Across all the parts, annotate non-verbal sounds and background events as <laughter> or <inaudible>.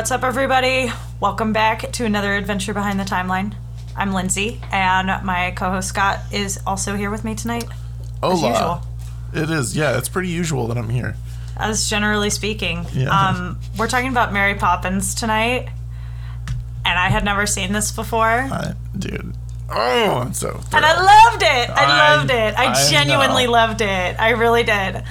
What's up, everybody? Welcome back to another adventure behind the timeline. I'm Lindsay, and my co-host Scott is also here with me tonight. As usual. It is, yeah. It's pretty usual that I'm here. As generally speaking, Yeah. um, we're talking about Mary Poppins tonight, and I had never seen this before, I, dude. Oh, I'm so. and I loved it. I, I- loved it. I, I genuinely know. loved it. I really did.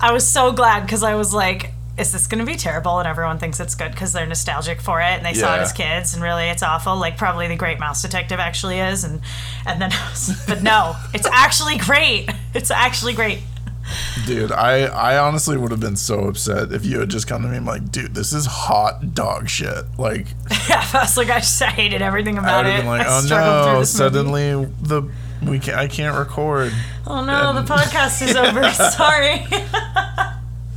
I was so glad because I was like, "Is this going to be terrible?" And everyone thinks it's good because they're nostalgic for it and they saw it as kids, and really it's awful. Like probably the Great Mouse Detective actually is, and and then, <laughs> but no, it's actually great. It's actually great. Dude, I, I honestly would have been so upset if you had just come to me and like, dude, this is hot dog shit. Like, <laughs> Yeah, I was like, I just hated everything about it. have been like, oh no, this movie. suddenly the we can I can't record. Oh no, the podcast is over. <laughs> Sorry.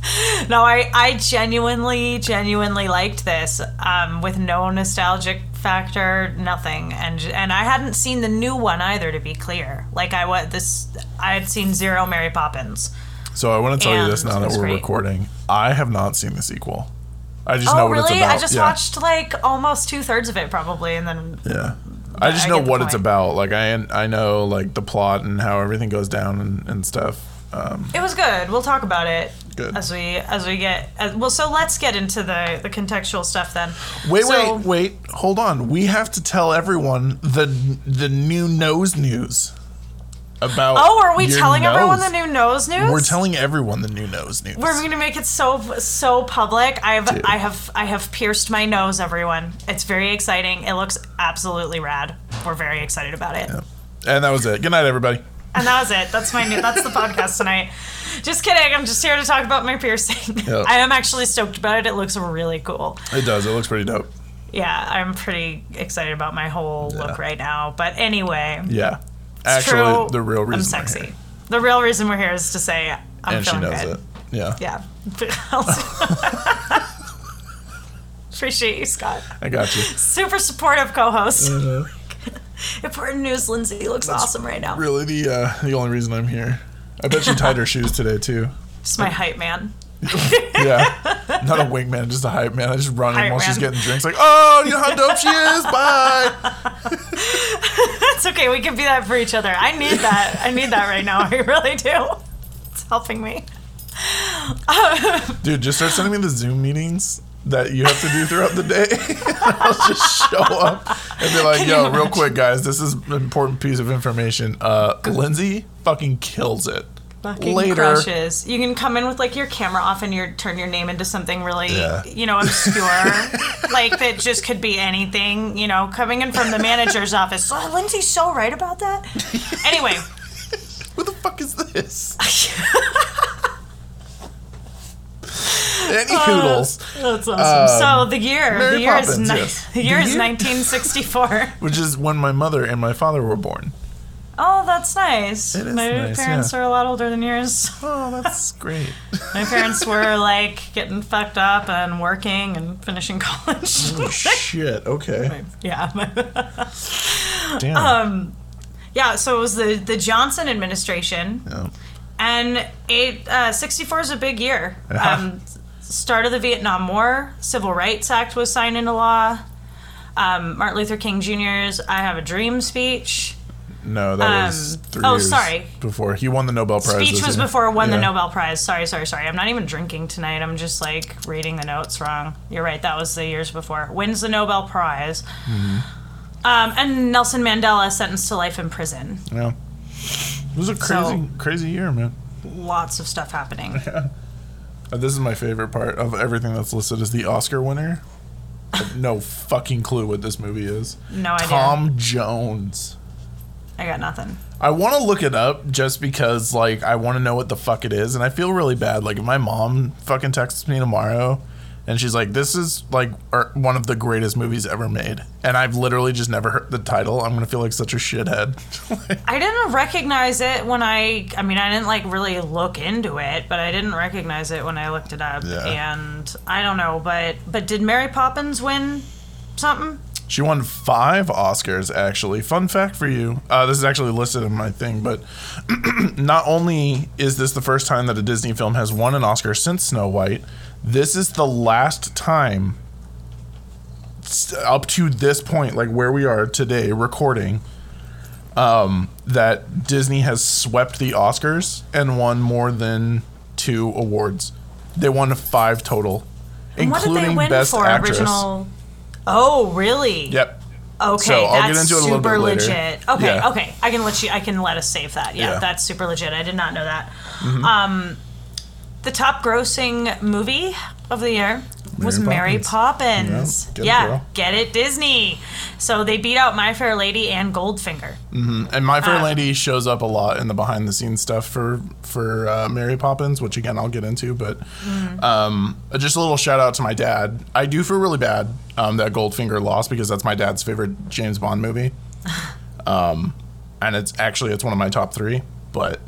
<laughs> no, I, I genuinely, genuinely liked this um, with no nostalgic factor, nothing, and and I hadn't seen the new one either. To be clear, like I was this, I had seen zero Mary Poppins. So I want to tell you this now that we're great. recording. I have not seen the sequel. I just know Oh what it's about. I just yeah. watched like almost two thirds of it probably, and then Yeah. I just I know what it's about. Like I I know like the plot and how everything goes down and, and stuff. Um, It was good. We'll talk about it Good. as we as we get as, well. So let's get into the the contextual stuff then. wait, So- wait, wait. Hold on. We have to tell everyone the the new nose news about. Oh, are we telling everyone the new nose news? We're telling everyone the new nose news. We're gonna make it so so public. I have Dude. I have I have pierced my nose. Everyone, it's very exciting. It looks absolutely rad. We're very excited about it. and that was it. Good night, everybody. And that was it. That's my new. That's the podcast tonight. Just kidding. I'm just here to talk about my piercing. <laughs> I am actually stoked about it. It looks really cool. It does. It looks pretty dope. Yeah, I'm pretty excited about my whole look right now. But anyway, Yeah. Actually, true. the real reason I'm we're sexy. here. The real reason we're here is to say I'm and she knows good. it. Yeah. Yeah. <laughs> <laughs> Appreciate you, Scott. I got you. Super supportive co-host. Mm-hmm. <laughs> Important news. Lindsay looks awesome right now. Really, the uh, the only reason I'm here. I bet you tied her <laughs> shoes today too. Just my hype man. <laughs> Yeah, not a wingman, just a hype man. I just run in while she's getting drinks. Like, oh, you know how dope she is. Bye. It's okay. We can be that for each other. I need that. I need that right now. I really do. It's helping me. Dude, just start sending me the Zoom meetings that you have to do throughout the day. <laughs> I'll just show up and be like, Can yo, real quick, guys, this is an important piece of information. Uh, Lindsay fucking kills it. Fucking Later. crushes. You can come in with like your camera off and you turn your name into something really, Yeah. you know, obscure. <laughs> like that just could be anything. You know, coming in from the manager's office. Oh, Lindsay's so right about that. <laughs> Anyway, Who the fuck is this? <laughs> Any hoodles, that's awesome. so the year, Um, Mary the year is Poppins, ni- yes. the year The is year? 1964. <laughs> which is when my mother and my father were born. Oh, that's nice. Is My nice, parents yeah. are a lot older than yours. <laughs> Oh, that's great. My parents were like getting fucked up and working and finishing college. Oh, shit. Okay. yeah. Damn. Um, yeah, so it was the, the Johnson administration, Yeah. and it uh, 64 is a big year. Um, start of the Vietnam War, Civil Rights Act was signed into law. Um, Martin Luther King Jr.'s "I Have a Dream" speech. No, that was Um, three oh, years sorry. before he won the Nobel Prize. Speech was before it won the Nobel Prize. Sorry, sorry, sorry. I'm not even drinking tonight. I'm just like reading the notes wrong. You're right. That was the years before. Wins the Nobel Prize. Mm-hmm. Um, and Nelson Mandela sentenced to life in prison. Yeah. It was a crazy, So- crazy year, man. Lots of stuff happening. <laughs> Uh, Uh, this is my favorite part of everything that's listed as the Oscar winner. No fucking clue what this movie is. No idea. Tom Jones. I got nothing. I want to look it up just because, like, I want to know what the fuck it is, and I feel really bad. Like, if my mom fucking texts me tomorrow, and she's like, "This is like one of the greatest movies ever made," and I've literally just never heard the title, I'm gonna feel like such a shithead. <laughs> I didn't recognize it when I. I mean, I didn't like really look into it, but I didn't recognize it when I looked it up. Yeah. And I don't know, but but did Mary Poppins win something? She won five Oscars, actually. Fun fact for you. Uh, this is actually listed in my thing, but <clears throat> not only is this the first time that a Disney film has won an Oscar since Snow White, this is the last time up to this point, like where we are today, recording, um, that Disney has swept the Oscars and won more than two awards. They won five total, And what did including they win Best for Actress. Oh, really? Yep. Okay, So, I'll get that's into it a super legit. Okay, Yeah. okay, I can let you. I can let us save that. Yeah, Yeah. Mm-hmm. that's super legit. I did not know that. Um, the top grossing movie of the year was Mary Mary Poppins. Poppins. Yeah, get it, Yeah, girl. get it, Disney. So they beat out My Fair Lady and Goldfinger. And My Fair Uh, Lady shows up a lot in the behind the scenes stuff for for uh, Mary Poppins, which again I'll get into. But Mm. um, just a little shout out to my dad. I do feel really bad um, that Goldfinger lost because that's my dad's favorite James Bond movie, <laughs> um, and it's actually it's one of my top three. But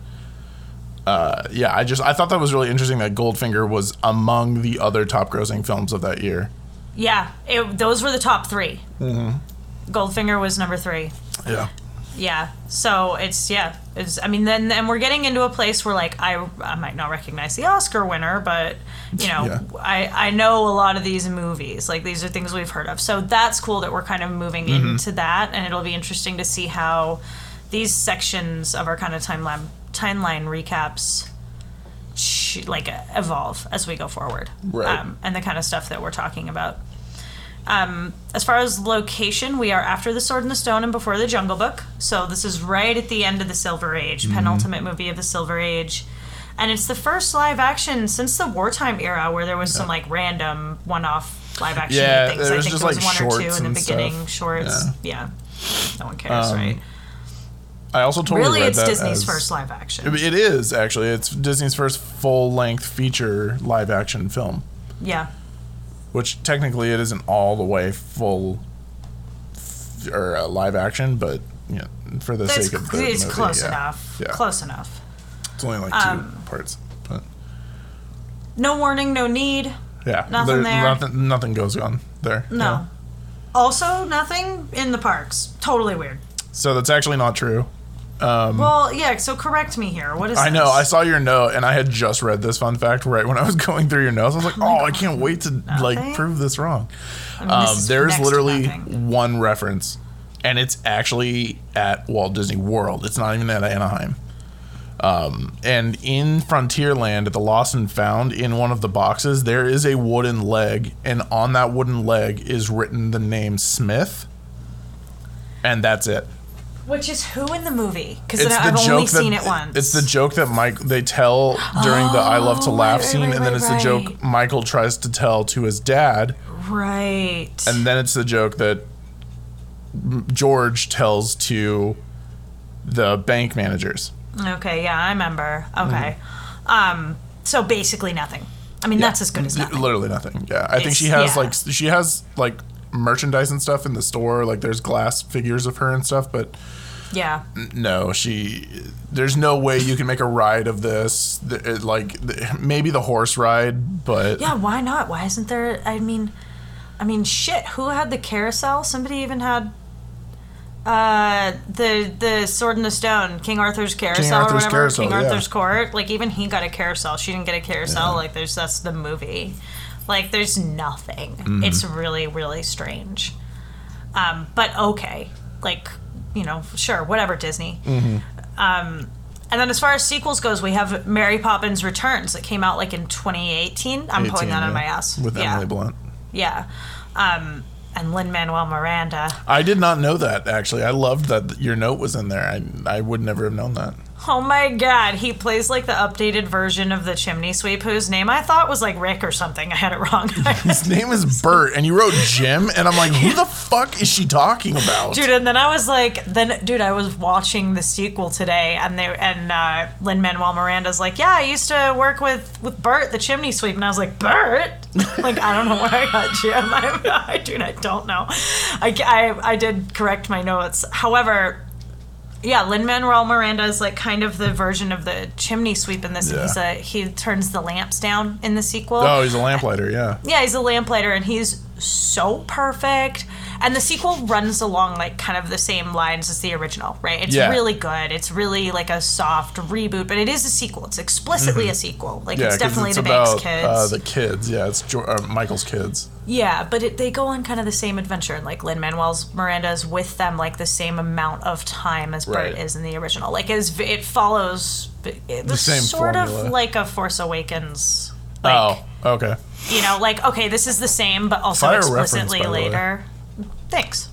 uh, yeah, I just I thought that was really interesting that Goldfinger was among the other top grossing films of that year. Yeah, it, those were the top 3 Mm-hmm. Goldfinger was number three. Yeah. Yeah. So it's yeah. It's I mean then and we're getting into a place where like I I might not recognize the Oscar winner, but you know Yeah. I I know a lot of these movies. Like these are things we've heard of. So that's cool that we're kind of moving Mm-hmm. into that, and it'll be interesting to see how these sections of our kind of timeline timeline recaps like evolve as we go forward Right. um, and the kind of stuff that we're talking about um, as far as location, we are after The Sword and the Stone and before The Jungle Book. So this is right at the end of the Silver Age, Mm-hmm. penultimate movie of the Silver Age. And it's the first live action since the wartime era where there was some like random one off live action Yeah, things. I think just, there was like, one or two in the beginning, stuff. shorts. Yeah. No one cares, Um, right? I also totally Really, read it's that Disney's as- first live action. It is actually. It's Disney's first full length feature live action film, Yeah. which technically it isn't all the way full f- or uh, live action, but you know, for the It's, sake of the it's movie, close yeah. enough. Yeah. Close enough. It's only like two Um, parts, but No warning, no need. yeah, nothing there. Nothing, nothing goes on there. No. Yeah. Also, nothing in the parks. Totally weird. So that's actually not true. Well, yeah. So correct me here. What is? Um, I know. this? I saw your note, and I had just read this fun fact right when I was <laughs> going through your notes. I was like, "Oh, I can't wait to like prove this wrong." I mean, Um, this there's literally one reference, and it's actually at Walt Disney World. It's not even at Anaheim. Um, and in Frontierland, at the Lost and Found, in one of the boxes, there is a wooden leg, and on that wooden leg is written the name Smith, and that's it. Which is who in the movie? Because I've only that seen it once. it's the joke that Mike they tell during the "I Love to <gasps> Oh, Laugh" right, scene, right, and then right, it's the joke. Michael tries to tell to his dad, right. and then it's the joke that George tells to the bank managers. okay, yeah, I remember. Okay, Mm-hmm. um, so basically nothing. I mean, that's as good as nothing. Literally nothing. Yeah, I think she has yeah. like she has like merchandise and stuff in the store. Like there's glass figures of her and stuff, but Yeah, no, she. There's no way you can make a ride of this. Like maybe the horse ride, but yeah. Why not? Why isn't there? I mean, I mean, shit. Who had the carousel? Somebody even had. Uh, the the sword and the stone, King Arthur's carousel Arthur's or whatever, carousel, King yeah. Arthur's court. Like even he got a carousel. She didn't get a carousel. Like there's that's the movie. Like there's nothing. Mm-hmm. It's really really strange. Um, but okay, like you know, sure, whatever Disney. Mm-hmm. Um, and then as far as sequels goes, we have Mary Poppins Returns that came out like in 2018. I'm pulling 18, that on yeah, my ass. with yeah, Emily Blunt. yeah. Um, and Lin Manuel Miranda. I did not know that actually. I loved that your note was in there. I I would never have known that. Oh my god, he plays like the updated version of the chimney sweep whose name I thought was like Rick or something. I had it wrong. <laughs> His name is Bert, and you wrote Jim, and I'm like, who the fuck is she talking about? dude, and then I was like, then dude, I was watching the sequel today, and they and uh, Lin Manuel Miranda's like, yeah, I used to work with with Bert, the chimney sweep, and I was like, Bert, <laughs> like I don't know where I got Jim. <laughs> I, I dude, I don't know. I, I I did correct my notes, however. Yeah, Lin Manuel Miranda is like kind of the version of the chimney sweep in this. and He's a he turns the lamps down in the sequel. Oh, he's a lamplighter. Yeah. Yeah, he's a lamplighter, and he's so perfect. And the sequel runs along like kind of the same lines as the original, right? It's Yeah. really good. It's really like a soft reboot, but it is a sequel. It's explicitly a sequel. Like Mm-hmm. Yeah, it's definitely it's the about Banks kids. Uh, the kids. Yeah, it's jo- uh, Michael's kids. Yeah, but it, they go on kind of the same adventure, and like Lin Manuel's Miranda's with them like the same amount of time as Bert Right. is in the original. Like it, is, it follows it, the same sort formula. of like a Force Awakens. Like, oh, okay. You know, like okay, this is the same, but also Fire explicitly by the way. later. Thanks.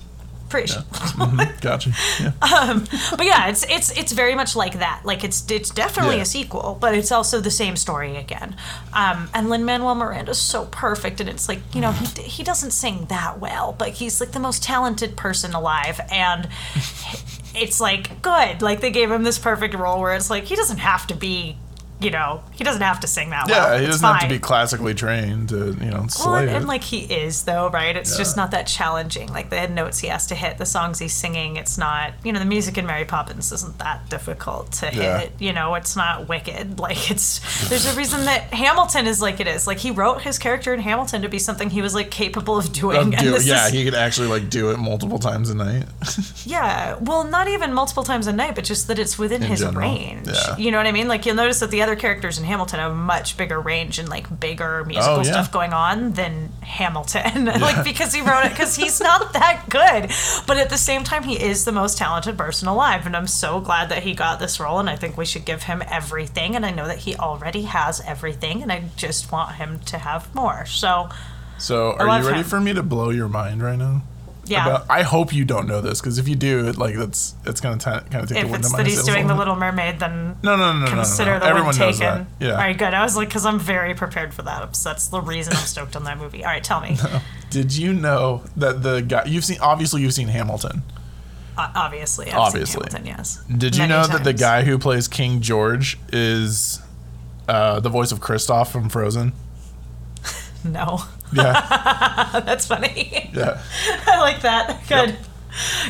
Appreciate. <laughs> Mm-hmm. Gotcha. Yeah. <laughs> Um, but yeah, it's it's it's very much like that. Like it's it's definitely Yeah. a sequel, but it's also the same story again. Um, and Lin Manuel Miranda's so perfect, and it's like you know he mm-hmm. he doesn't sing that well, but he's like the most talented person alive, and <laughs> it's like good. Like they gave him this perfect role where it's like he doesn't have to be. You know, he doesn't have to sing that Yeah, well. Yeah, he It's doesn't have to be classically trained to, you know, Well, and, and like he is though, right? It's just not that challenging. Like the notes he has to hit, the songs he's singing, it's not. You know, the music in Mary Poppins isn't that difficult to Yeah. hit. You know, it's not wicked. <laughs> Like it's. There's a reason that Hamilton is like it is. Like he wrote his character in Hamilton to be something he was like capable of doing. Of <laughs> do- yeah, is, he could actually like do it multiple times a night. <laughs> yeah. Well, not even multiple times a night, but just that it's within his general, range. yeah. You know what I mean? Like you'll notice that the other characters in Hamilton have a much bigger range and like bigger musical Oh, yeah. stuff going on than Hamilton. <laughs> like because he wrote it because he's not that good. But at the same time, he is the most talented person alive, and I'm so glad that he got this role. And I think we should give him everything. And I know that he already has everything, and I just want him to have more. So So, are you ready him. for me to blow your mind right now? Yeah. About- I hope you don't know this because if you do, it, like that's it's gonna t- kind of take the wind it's out of my that he's doing the little Mermaid, then. No, no, no, no, no, consider no. the Everyone one knows taken. Yeah. All right, good. I was like, because I'm very prepared for that. So that's the reason I'm stoked on that movie. All right, tell me. <laughs> Did you know that the guy you've seen? Obviously, you've seen Hamilton. Uh, obviously, I've Obviously. Seen Hamilton, yes. Did you Many know that the guy who plays King George is uh, the voice of Kristoff from Frozen? <laughs> No, Yeah, <laughs> that's funny. yeah. <laughs> I like that. Good.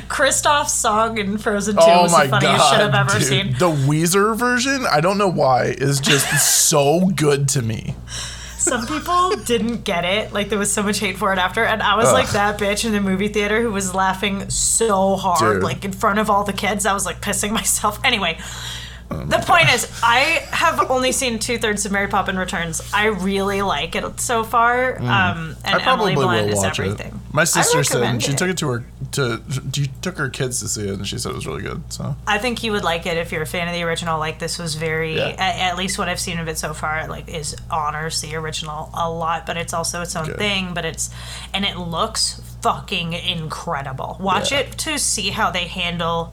Kristoff's song in Frozen 2 Oh was the funniest shit I've ever dude. seen. The Weezer version, I don't know why, is just <laughs> so good to me. Some people didn't get it. Like there was so much hate for it after, and I was like that bitch in the movie theater who was laughing so hard, Dude. like in front of all the kids. I was like pissing myself. Anyway, Oh the point is, I have only seen two thirds of Mary Poppins Returns. I really like it so far. Um, and Mm. I probably Emily Blunt will is watch everything. it. My sister said she it. took it to her to she took her kids to see it, and she said it was really good. So I think you would like it if you're a fan of the original. Like this was very, Yeah. at, at least what I've seen of it so far, like is honors the original a lot, but it's also its own Good. thing. But it's and it looks fucking incredible. Watch Yeah. it to see how they handle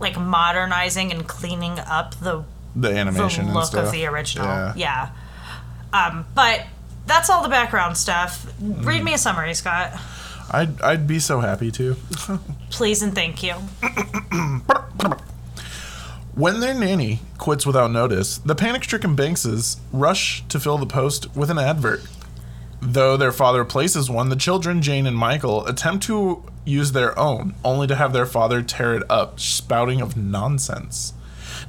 like modernizing and cleaning up the the the animation and look stuff. of the original. Yeah. Yeah. Um, but that's all the background stuff. Read Mm. me a summary, Scott. I'd I'd be so happy to. Please and thank you. <coughs> When their nanny quits without notice, the panic-stricken Bankses rush to fill the post with an advert. Though their father places one, the children, Jane and Michael, attempt to use their own, only to have their father tear it up, spouting of nonsense.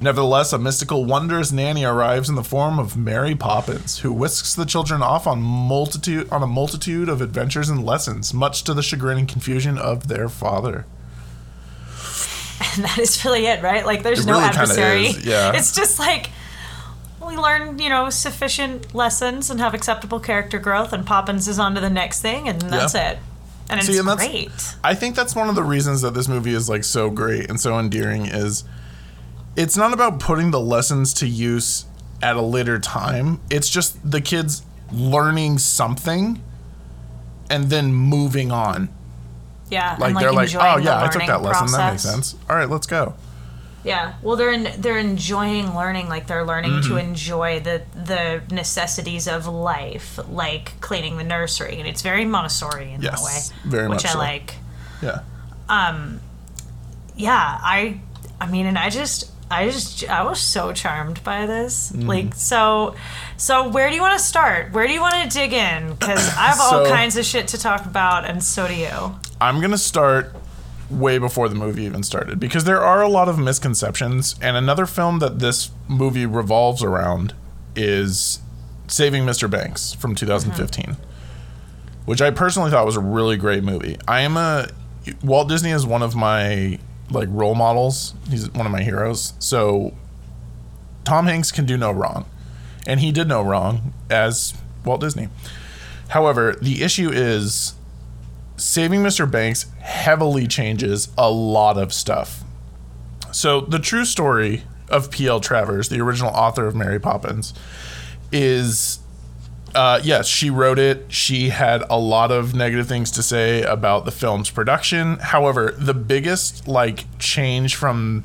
Nevertheless, a mystical, wondrous nanny arrives in the form of Mary Poppins, who whisks the children off on multitude on a multitude of adventures and lessons, much to the chagrin and confusion of their father. And <laughs> that is really it, right? Like, there's It no really adversary. is, yeah. <laughs> It's just like we learn, you know, sufficient lessons and have acceptable character growth, and Poppins is on to the next thing, and that's Yeah. it. And See, it's and that's- great. I think that's one of the reasons that this movie is like so great and so endearing is it's not about putting the lessons to use at a later time. It's just the kids learning something and then moving on. Yeah, Like, and, they're like, "Oh yeah, I took that lesson. That makes sense. All right, let's go." Yeah, well, they're in, they're enjoying learning. Like they're learning Mm-hmm. to enjoy the the necessities of life, like cleaning the nursery, and it's very Montessori in Yes, that way, very which much I so. like. Yeah. Um. yeah i i mean and i just i just i was so charmed by this Mm-hmm. like so so where do you want to start where do you want to dig in because i have all So- kinds of shit to talk about and so do you I'm going to start way before the movie even started because there are a lot of misconceptions. And another film that this movie revolves around is Saving Mr. Banks from uh-huh. 2015. which I personally thought was a really great movie. I am a Walt Disney is one of my like role models. He's one of my heroes. So Tom Hanks can do no wrong, and he did no wrong as Walt Disney. However, the issue is Saving Mr. Banks heavily changes a lot of stuff. So, the true story of P.L. Travers, the original author of Mary Poppins, is uh, yes, she wrote it. She had a lot of negative things to say about the film's production. However, the biggest like change from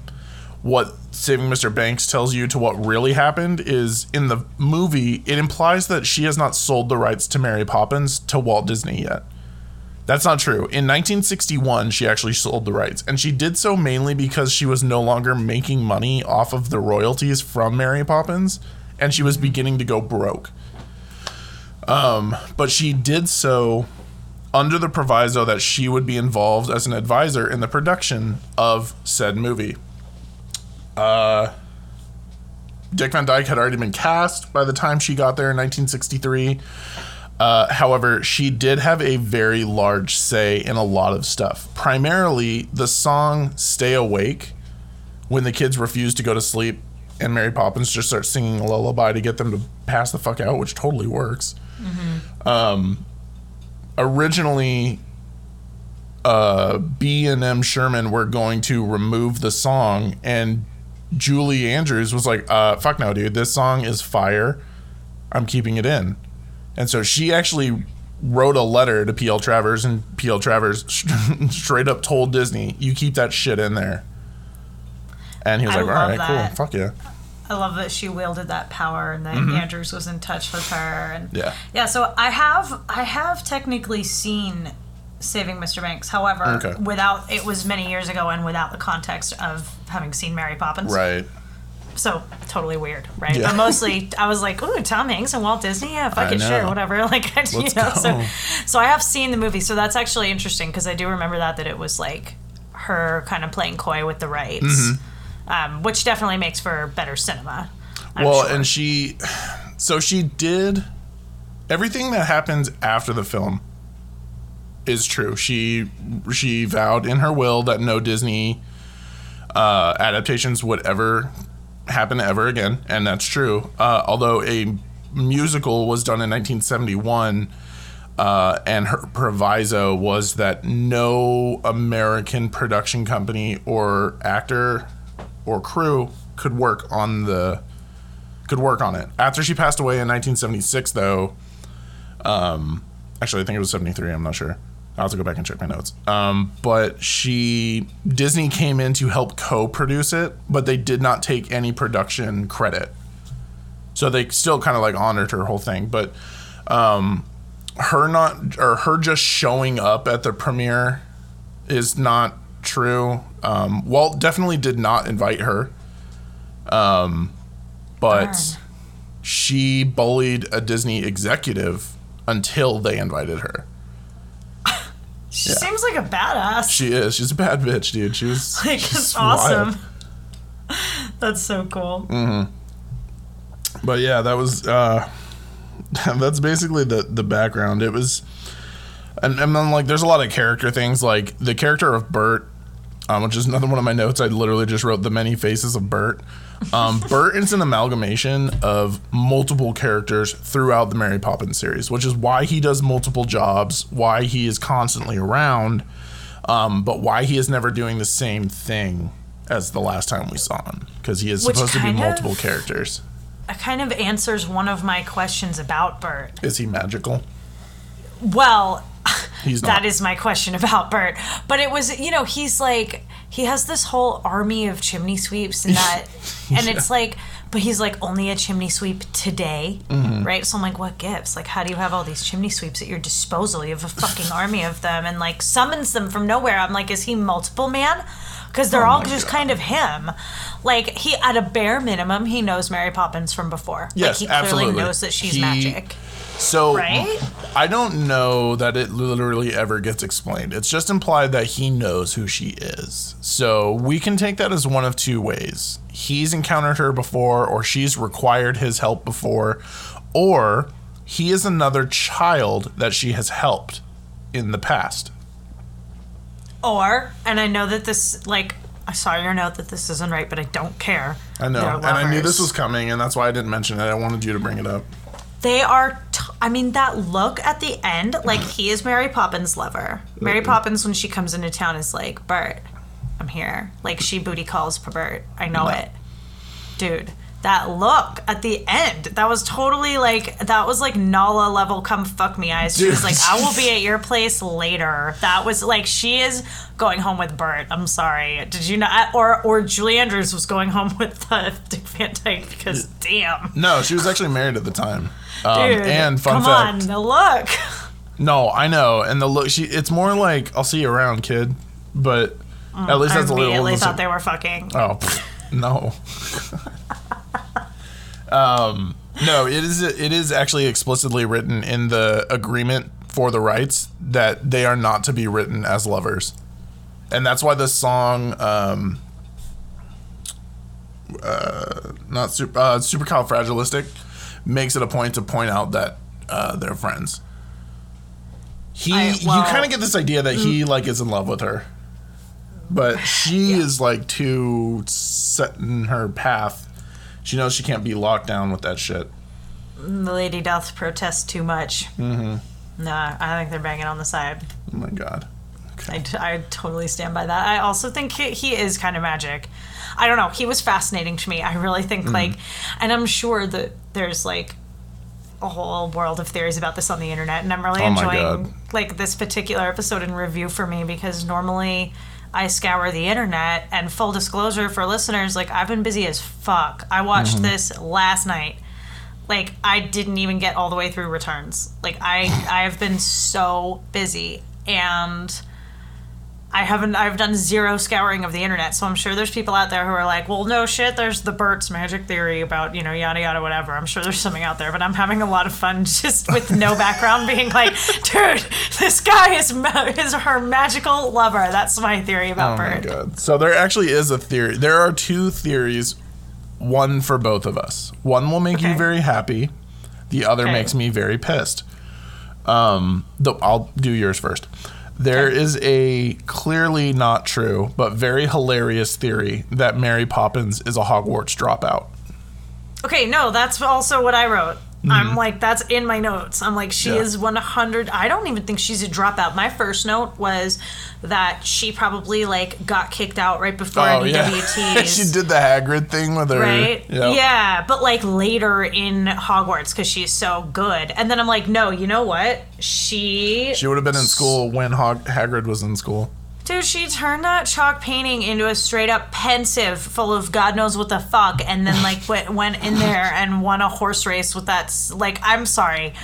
what Saving Mr. Banks tells you to what really happened is in the movie, it implies that she has not sold the rights to Mary Poppins to Walt Disney yet. That's not true. In 1961, she actually sold the rights, and she did so mainly because she was no longer making money off of the royalties from Mary Poppins, and she was beginning to go broke. Um, but she did so under the proviso that she would be involved as an advisor in the production of said movie. Uh, Dick Van Dyke had already been cast by the time she got there in 1963. Uh, however, she did have a very large say in a lot of stuff. Primarily, the song Stay Awake, when the kids refuse to go to sleep and Mary Poppins just starts singing a lullaby to get them to pass the fuck out, which totally works. Um, originally, uh, B and M Sherman were going to remove the song, and Julie Andrews was like, uh, "Fuck no, dude! This song is fire. I'm keeping it in." And so she actually wrote a letter to PL Travers, and PL Travers <laughs> straight up told Disney, "You keep that shit in there." And he was I like, "All right, that. cool, fuck yeah." I love that she wielded that power and that Andrews was in touch with her and Mm-hmm. Yeah. yeah. So I have I have technically seen Saving Mr. Banks. However, Okay. without it was many years ago and without the context of having seen Mary Poppins. Right. So totally weird, right? Yeah. But mostly I was like, ooh, Tom Hanks and Walt Disney. Yeah, fuck I it, sure, whatever. <laughs> Like, I, you know, so so I have seen the movie. So that's actually interesting because I do remember that that it was like her kind of playing coy with the rights, Mm-hmm. um, which definitely makes for better cinema. I'm well, sure. and she, so she did everything that happens after the film is true. She she vowed in her will that no Disney uh, adaptations would ever happen ever again, and that's true. Uh, although a musical was done in 1971. Uh, and her proviso was that no American production company or actor or crew could work on the could work on it. After she passed away in 1976, though, um, actually I think it was 73. I'm not sure. I'll have to go back and check my notes. Um, but she Disney came in to help co-produce it, but they did not take any production credit. So they still kind of like honored her whole thing, but um, her not or her just showing up at the premiere is not true. Um, Walt definitely did not invite her. Um, but Darn. she bullied a Disney executive until they invited her. She seems like a badass. She is. She's a bad bitch, dude. She was. <laughs> like she's it's awesome. wild. <laughs> That's so cool. But yeah, that was. uh <laughs> That's basically the the background. It was, and, and then like there's a lot of character things like the character of Bert, um, which is another one of my notes. I literally just wrote the many faces of Bert. Um, Bert is an amalgamation of multiple characters throughout the Mary Poppins series, which is why he does multiple jobs, why he is constantly around, um, but why he is never doing the same thing as the last time we saw him because he is Which supposed to be kind of- multiple characters. It kind of answers one of my questions about Bert. Is he magical? Well, <laughs> He's not. is my question about Bert. But it was, you know, he's like he has this whole army of chimney sweeps and <laughs> that and it's like but he's like only a chimney sweep today, Mm-hmm. right? So I'm like, what gives? Like, how do you have all these chimney sweeps at your disposal? You have a fucking <laughs> army of them, and like summons them from nowhere. I'm like, is he multiple man? Because they're Oh all just God. kind of him. Like he, at a bare minimum, he knows Mary Poppins from before. Yes, like, he clearly absolutely. knows that she's He- magic. So Right? I don't know that it literally ever gets explained. It's just implied that he knows who she is. So we can take that as one of two ways. He's encountered her before or she's required his help before or he is another child that she has helped in the past. Or, and I know that this, like, I saw your note that this isn't right, but I don't care. I know, They're and I knew lovers. this was coming, and that's why I didn't mention it. I wanted you to bring it up. They are. T- I mean, that look at the end, like he is Mary Poppins' lover. Mary mm-hmm. Poppins, when she comes into town, is like, Bert, I'm here. Like she booty calls Bert. I know it, dude. That look at the end, that was totally like that was like Nala level. Come fuck me eyes. She was like, I will be at your place later. That was like she is going home with Bert. I'm sorry. Did you not? Or or Julie Andrews was going home with uh, Dick Van Dyke because damn. No, she was actually married at the time. Um, Dude, and fun come fact, on, the look. no, I know, and the look. She, it's more like I'll see you around, kid. But at least I that's a little. I immediately thought they were fucking. Oh <laughs> no. <laughs> um, no, it is. It is actually explicitly written in the agreement for the rights that they are not to be written as lovers, and that's why the song, um, uh, not super, uh, supercalifragilistic, makes it a point to point out that uh, they're friends. He, I- you kind of get this idea that he like is in love with her but she is like too set in her path. She knows she can't be locked down with that shit. The lady doth protest too much. Mm-hmm. Nah, I think they're banging on the side. Oh my god. I I totally stand by that. I also think he, he is kind of magic. I don't know. He was fascinating to me. I really think Mm-hmm. like, and I'm sure that there's like a whole world of theories about this on the internet, and I'm really Oh enjoying like this particular episode in review for me because normally. I scour the internet, and full disclosure for listeners, like I've been busy as fuck. I watched Mm-hmm. this last night. Like I didn't even get all the way through returns. Like I <laughs> I have been so busy and I haven't I've done zero scouring of the internet. So I'm sure there's people out there who are like, "Well, no shit, there's the Bert's magic theory about, you know, yada yada whatever." I'm sure there's something out there, but I'm having a lot of fun <laughs> just with no <laughs> background being like, "Dude, this guy is ma- is her magical lover." That's my theory about Oh my Bert. god. So there actually is a theory. There are two theories, one for both of us. One will make you very happy. The other Okay. makes me very pissed. Um, the, I'll do yours first. There is a clearly not true, but very hilarious theory that Mary Poppins is a Hogwarts dropout. Okay, no, that's also what I wrote. I'm mm. like, that's in my notes. I'm like, she. Yeah. is 100. I don't even think she's a dropout. My first note was that she probably like got kicked out right before Oh any yeah, <laughs> WTs. <laughs> she did the Hagrid thing with her. Right? Yep. Yeah, but like later in Hogwarts because she's so good. And then I'm like, no, you know what? She, She would have been in school when Hog- Hagrid was in school. Dude, she turned that chalk painting into a straight up Pensieve full of God knows what the fuck, and then like went, went in there and won a horse race with that. s- Like, I'm sorry.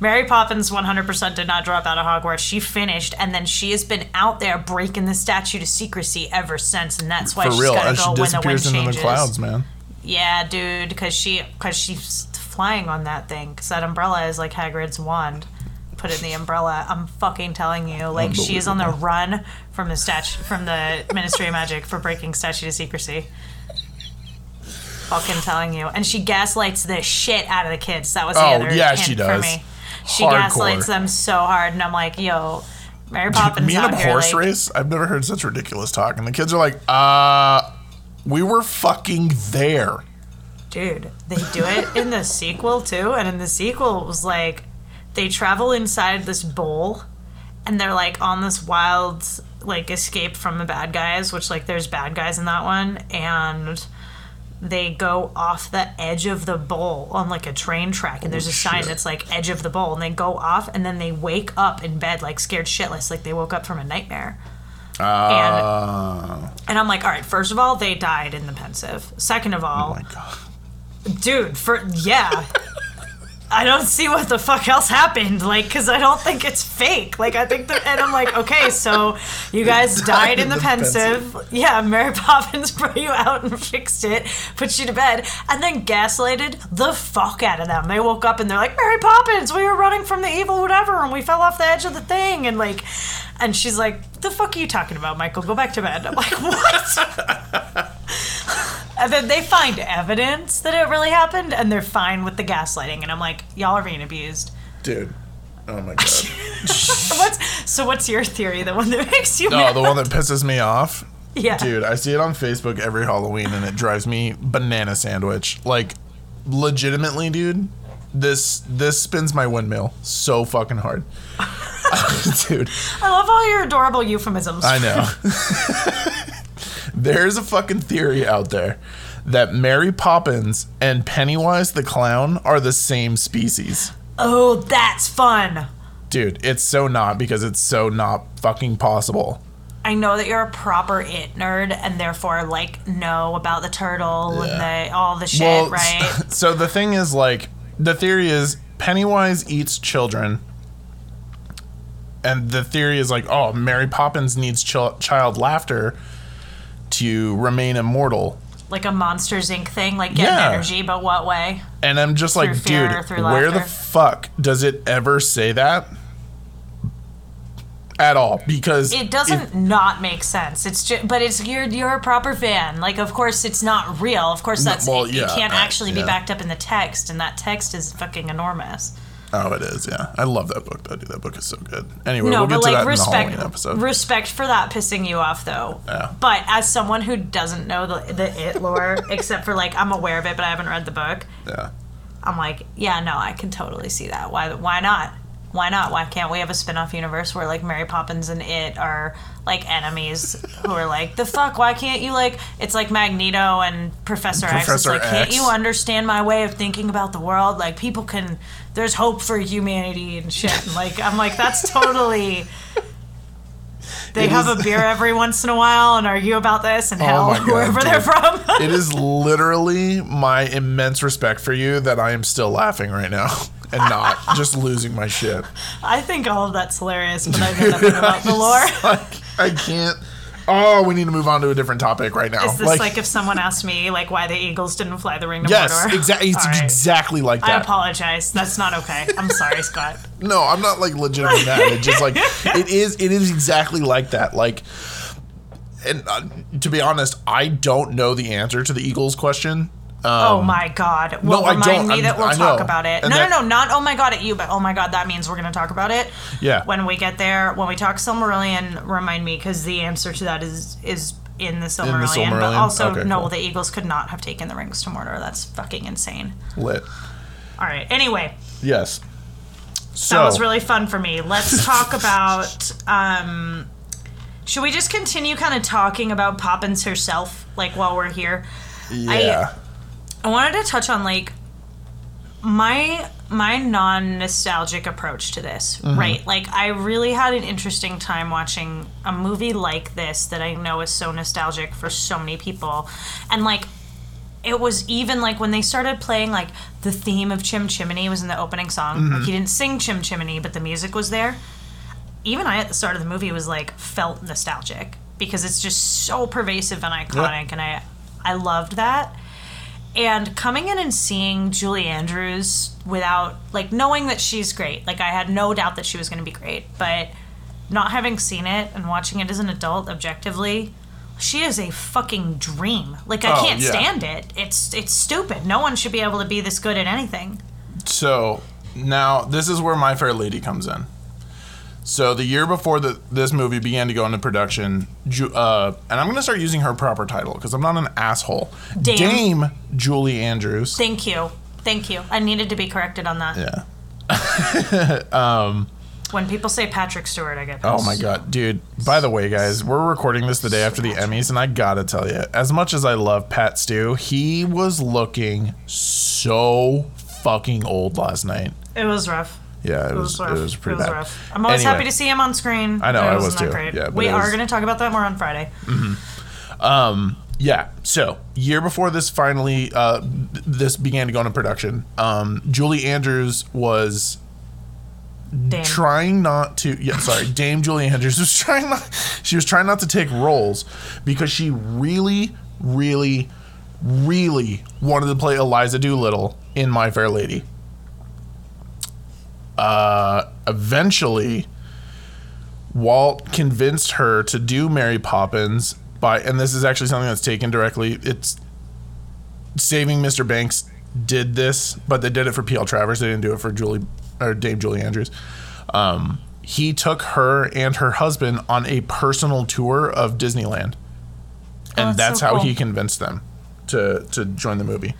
Mary Poppins 100% did not drop out of Hogwarts. She finished, and then she has been out there breaking the statute of secrecy ever since, and that's why For she's real, got to she go when the wind disappears into changes. the clouds, man. Yeah, dude, because she because she's flying on that thing. Because that umbrella is like Hagrid's wand. Put in the umbrella. I'm fucking telling you, like she is on the run from the statue from the Ministry of Magic for breaking statute of secrecy. Fucking telling you, and she gaslights the shit out of the kids. That was the Oh, other yeah, hint she for me. She Hardcore. gaslights them so hard, and I'm like, yo, Mary Poppins Me in a here, horse like, race? I've never heard such ridiculous talk. And the kids are like, uh, we were fucking there. Dude, they do it in the sequel too, and in the sequel it was like they travel inside this bowl and they're like on this wild like escape from the bad guys, which like there's bad guys in that one, and they go off the edge of the bowl on like a train track and there's a sign that's like edge of the bowl and they go off and then they wake up in bed like scared shitless like they woke up from a nightmare. Uh, and i'm like all right first of all they died in the Pensieve. Second of all oh my god. dude for yeah i don't see what the fuck else happened like because i don't think it's fake. Like i think that and i'm like okay so you guys died in the Pensieve. yeah mary <laughs> poppins brought you out and fixed it put you to bed and then gaslighted the fuck out of them. They woke up and they're like mary poppins we were running from the evil whatever and we fell off the edge of the thing and like and she's like the fuck are you talking about michael go back to bed i'm like <laughs> what And then they find evidence that it really happened, and they're fine with the gaslighting. And I'm like, y'all are being abused. Dude. Oh my <laughs> god. What's so? What's your theory? The one that makes you No, mad? the one that pisses me off. yeah, Dude, I see it on Facebook every Halloween and it drives me banana sandwich. Like legitimately, dude, this this spins my windmill so fucking hard. <laughs> <laughs> dude, I love all your adorable euphemisms. I know. <laughs> There's a fucking theory out there that Mary Poppins and Pennywise the clown are the same species. oh, that's fun. Dude, it's so not because it's so not fucking possible. I know that you're a proper it nerd, and therefore like know about the turtle and the all the shit, right? So the thing is, like, the theory is Pennywise eats children, and the theory is like, oh, Mary Poppins needs chil- child laughter to remain immortal. like a Monsters Inc. thing, like get Yeah. energy, but what way? And I'm just like, Through or dude, where the fuck does it ever say that? At all, because It doesn't not make sense. It's just, but it's you're you're a proper fan. Like, of course, it's not real. Of course, that's well, it, yeah, it can't uh, actually be backed up in the text, and that text is fucking enormous. oh, it is, yeah. I love that book though. That book is so good. Anyway, No, we'll get but to like that respect, respect for that pissing you off though. Yeah. But as someone who doesn't know the, the it lore, <laughs> except for like I'm aware of it, but I haven't read the book. yeah. I'm like, yeah, no, I can totally see that. Why? Why not? Why not? Why can't we have a spin-off universe where like Mary Poppins and it are like enemies who are like the fuck? Why can't you like? It's like Magneto and Professor, X. It's Professor like, can't you understand my way of thinking about the world? Like people can. There's hope for humanity and shit. And, like I'm like that's totally. <laughs> They It have is- a beer every once in a while and argue about this and oh hell Oh my <laughs> God, wherever they're from. it is literally my immense respect for you that I am still laughing right now <laughs> and not just losing my shit. I think all of that's hilarious, but I know nothing about the lore. <laughs> Like, I can't. Oh, we need to move on to a different topic right now. Is this like, if someone asked me like why the Eagles didn't fly the ring to yes, Mordor? exactly. It's right. exactly like that. I apologize. That's not okay. I'm sorry, Scott. <laughs> No, I'm not like legitimately mad. It's just like it is. It is exactly like that. Like, and uh, to be honest, I don't know the answer to the Eagles question. Oh my God. Well, Um, no, remind me that we'll I talk know. about it. And no, that- no, no, not oh my God at you, but oh my God, that means we're going to talk about it. Yeah. When we get there, when we talk Silmarillion, remind me because the answer to that is is in the Silmarillion. But Silmarillion? also, Okay, no, cool. the Eagles could not have taken the rings to Mordor. That's fucking insane. Lit. All right. Anyway, Yes. So that was really fun for me. Let's <laughs> talk about. Um, should we just continue kind of talking about Poppins herself, like while we're here? yeah. I wanted to touch on like my my non nostalgic approach to this, mm-hmm. right? Like I really had an interesting time watching a movie like this that I know is so nostalgic for so many people, and like. It was even like when they started playing like the theme of Chim Chimney was in the opening song. Like mm-hmm. he didn't sing Chim Chimney, but the music was there. Even I at the start of the movie was like felt nostalgic because it's just so pervasive and iconic, and I I loved that and coming in and seeing Julie Andrews without like knowing that she's great like i had no doubt that she was going to be great but not having seen it and watching it as an adult objectively she is a fucking dream like i Oh, can't yeah. stand it it's it's stupid no one should be able to be this good at anything So now this is where My Fair Lady comes in. So the year before the, this movie began to go into production, Ju- uh, and I'm going to start using her proper title because I'm not an asshole. Dame. Dame Julie Andrews. thank you thank you i needed to be corrected on that Yeah. <laughs> when people say patrick stewart i get Oh my god, dude. By the way, guys, we're recording this the day after the Emmys, and I gotta tell you, as much as I love Pat Stew, he was looking so fucking old last night. it was rough Yeah, it, It was, was it was pretty it was bad. rough. I'm always Anyway. happy to see him on screen. I know, I was too. Great. Yeah, we it are going to talk about that more on Friday. Yeah. So year before this finally uh, this began to go into production, um, Julie Andrews was Damn. trying not to. Yeah, sorry, <laughs> Dame Julie Andrews was trying not. She was trying not to take roles because she really, really, really wanted to play Eliza Doolittle in My Fair Lady. Uh, eventually, Walt convinced her to do Mary Poppins by, and this is actually something that's taken directly. It's Saving Mr. Banks did this, but they did it for P.L. Travers. They didn't do it for Julie or Dame Julie Andrews. Um, he took her and her husband on a personal tour of Disneyland, and Oh, that's that's so how cool. he convinced them to to join the movie.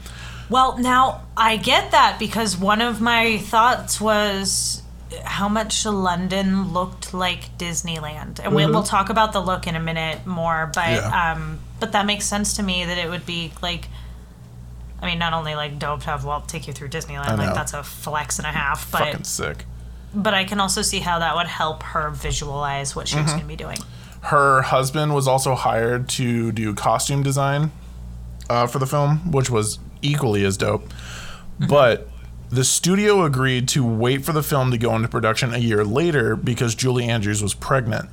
Well, now I get that because one of my thoughts was how much London looked like Disneyland, and we, we'll talk about the look in a minute more. But Mm-hmm. Yeah. um, but that makes sense to me that it would be like. I mean, not only like dope to have Walt take you through Disneyland, like that's a flex and a half, but Fucking sick. but I can also see how that would help her visualize what she Mm-hmm. was going to be doing. Her husband was also hired to do costume design uh, for the film, which was equally as dope. Mm-hmm. But the studio agreed to wait for the film to go into production a year later because Julie Andrews was pregnant.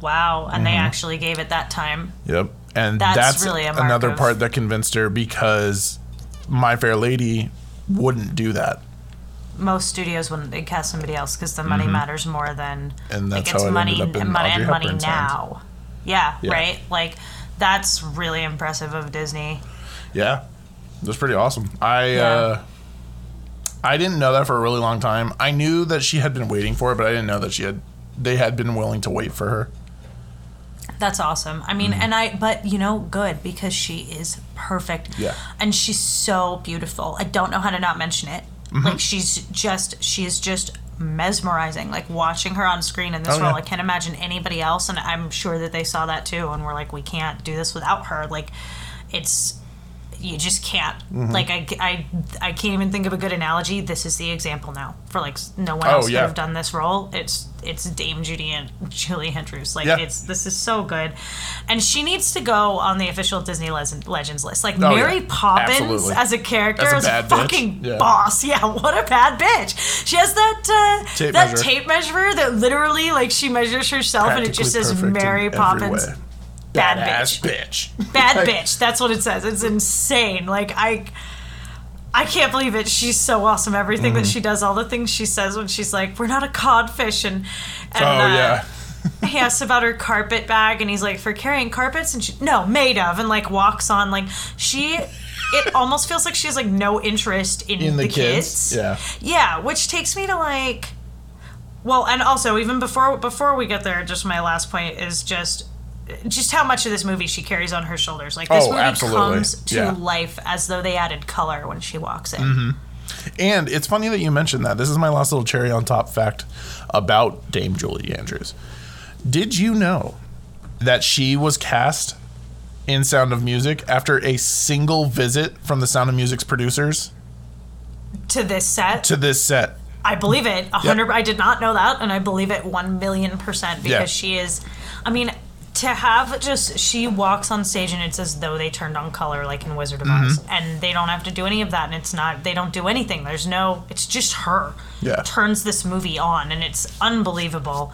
Wow, and Mm-hmm. they actually gave it that time. Yep. And That's that's, really another of- part that convinced her because My Fair Lady wouldn't do that. Most studios wouldn't they'd cast somebody else because the money matters more than Mm-hmm. And that's like it's how it money ended up in and money, and money now. Yeah, Yeah. right. Like that's really impressive of Disney. Yeah. It was pretty awesome. I Yeah. uh I didn't know that for a really long time. I knew that she had been waiting for it, but I didn't know that she had they had been willing to wait for her. That's awesome. I mean, Mm-hmm. and I, but you know, good because she is perfect. Yeah. And she's so beautiful. I don't know how to not mention it. Mm-hmm. Like she's just, she is just mesmerizing. Like watching her on screen in this Oh, role, yeah. I can't imagine anybody else. And I'm sure that they saw that too, and we're like, we can't do this without her. Like, it's. You just can't. Mm-hmm. Like I, I, I can't even think of a good analogy. This is the example now for like no one Oh, else yeah. could have done this role. It's it's Dame Judy and Julie Andrews. Like Yeah. it's this is so good, and she needs to go on the official Disney Legend, Legends list. Like Oh, Mary yeah. Poppins Absolutely. as a character As a is a bitch. fucking boss. <laughs> Yeah, what a bad bitch. She has that uh, Tape that measure. tape measure that literally like she measures herself, and it just says Mary Poppins. Way. Bad bitch. bitch. Bad Like- bitch. That's what it says. It's insane. Like I I can't believe it. She's so awesome. Everything Mm-hmm. that she does, all the things she says when she's like, "We're not a codfish," and, and Oh uh, yeah. <laughs> he asks about her carpet bag, and he's like, "For carrying carpets," and she no made of, and like walks on like she. It <laughs> almost feels like she has like no interest in, In the the, kids, kids. yeah. Yeah, which takes me to like well, and also even before before we get there, just my last point is just just how much of this movie she carries on her shoulders. Like this Oh, movie absolutely. comes to Yeah. Mm-hmm. life as though they added color when she walks in. And it's funny that you mentioned that. This is my last little cherry on top fact about Dame Julie Andrews. Did you know that she was cast in Sound of Music after a single visit from the Sound of Music's producers To this set, to this set? I believe it. A hundred. I did not know that, and I believe it one million percent because Yeah. she is. I mean, to have just she walks on stage and it's as though they turned on color like in Wizard of Oz, Mm-hmm. and they don't have to do any of that, and it's not. They don't do anything. There's no. It's just her. Yeah. Turns this movie on, and it's unbelievable.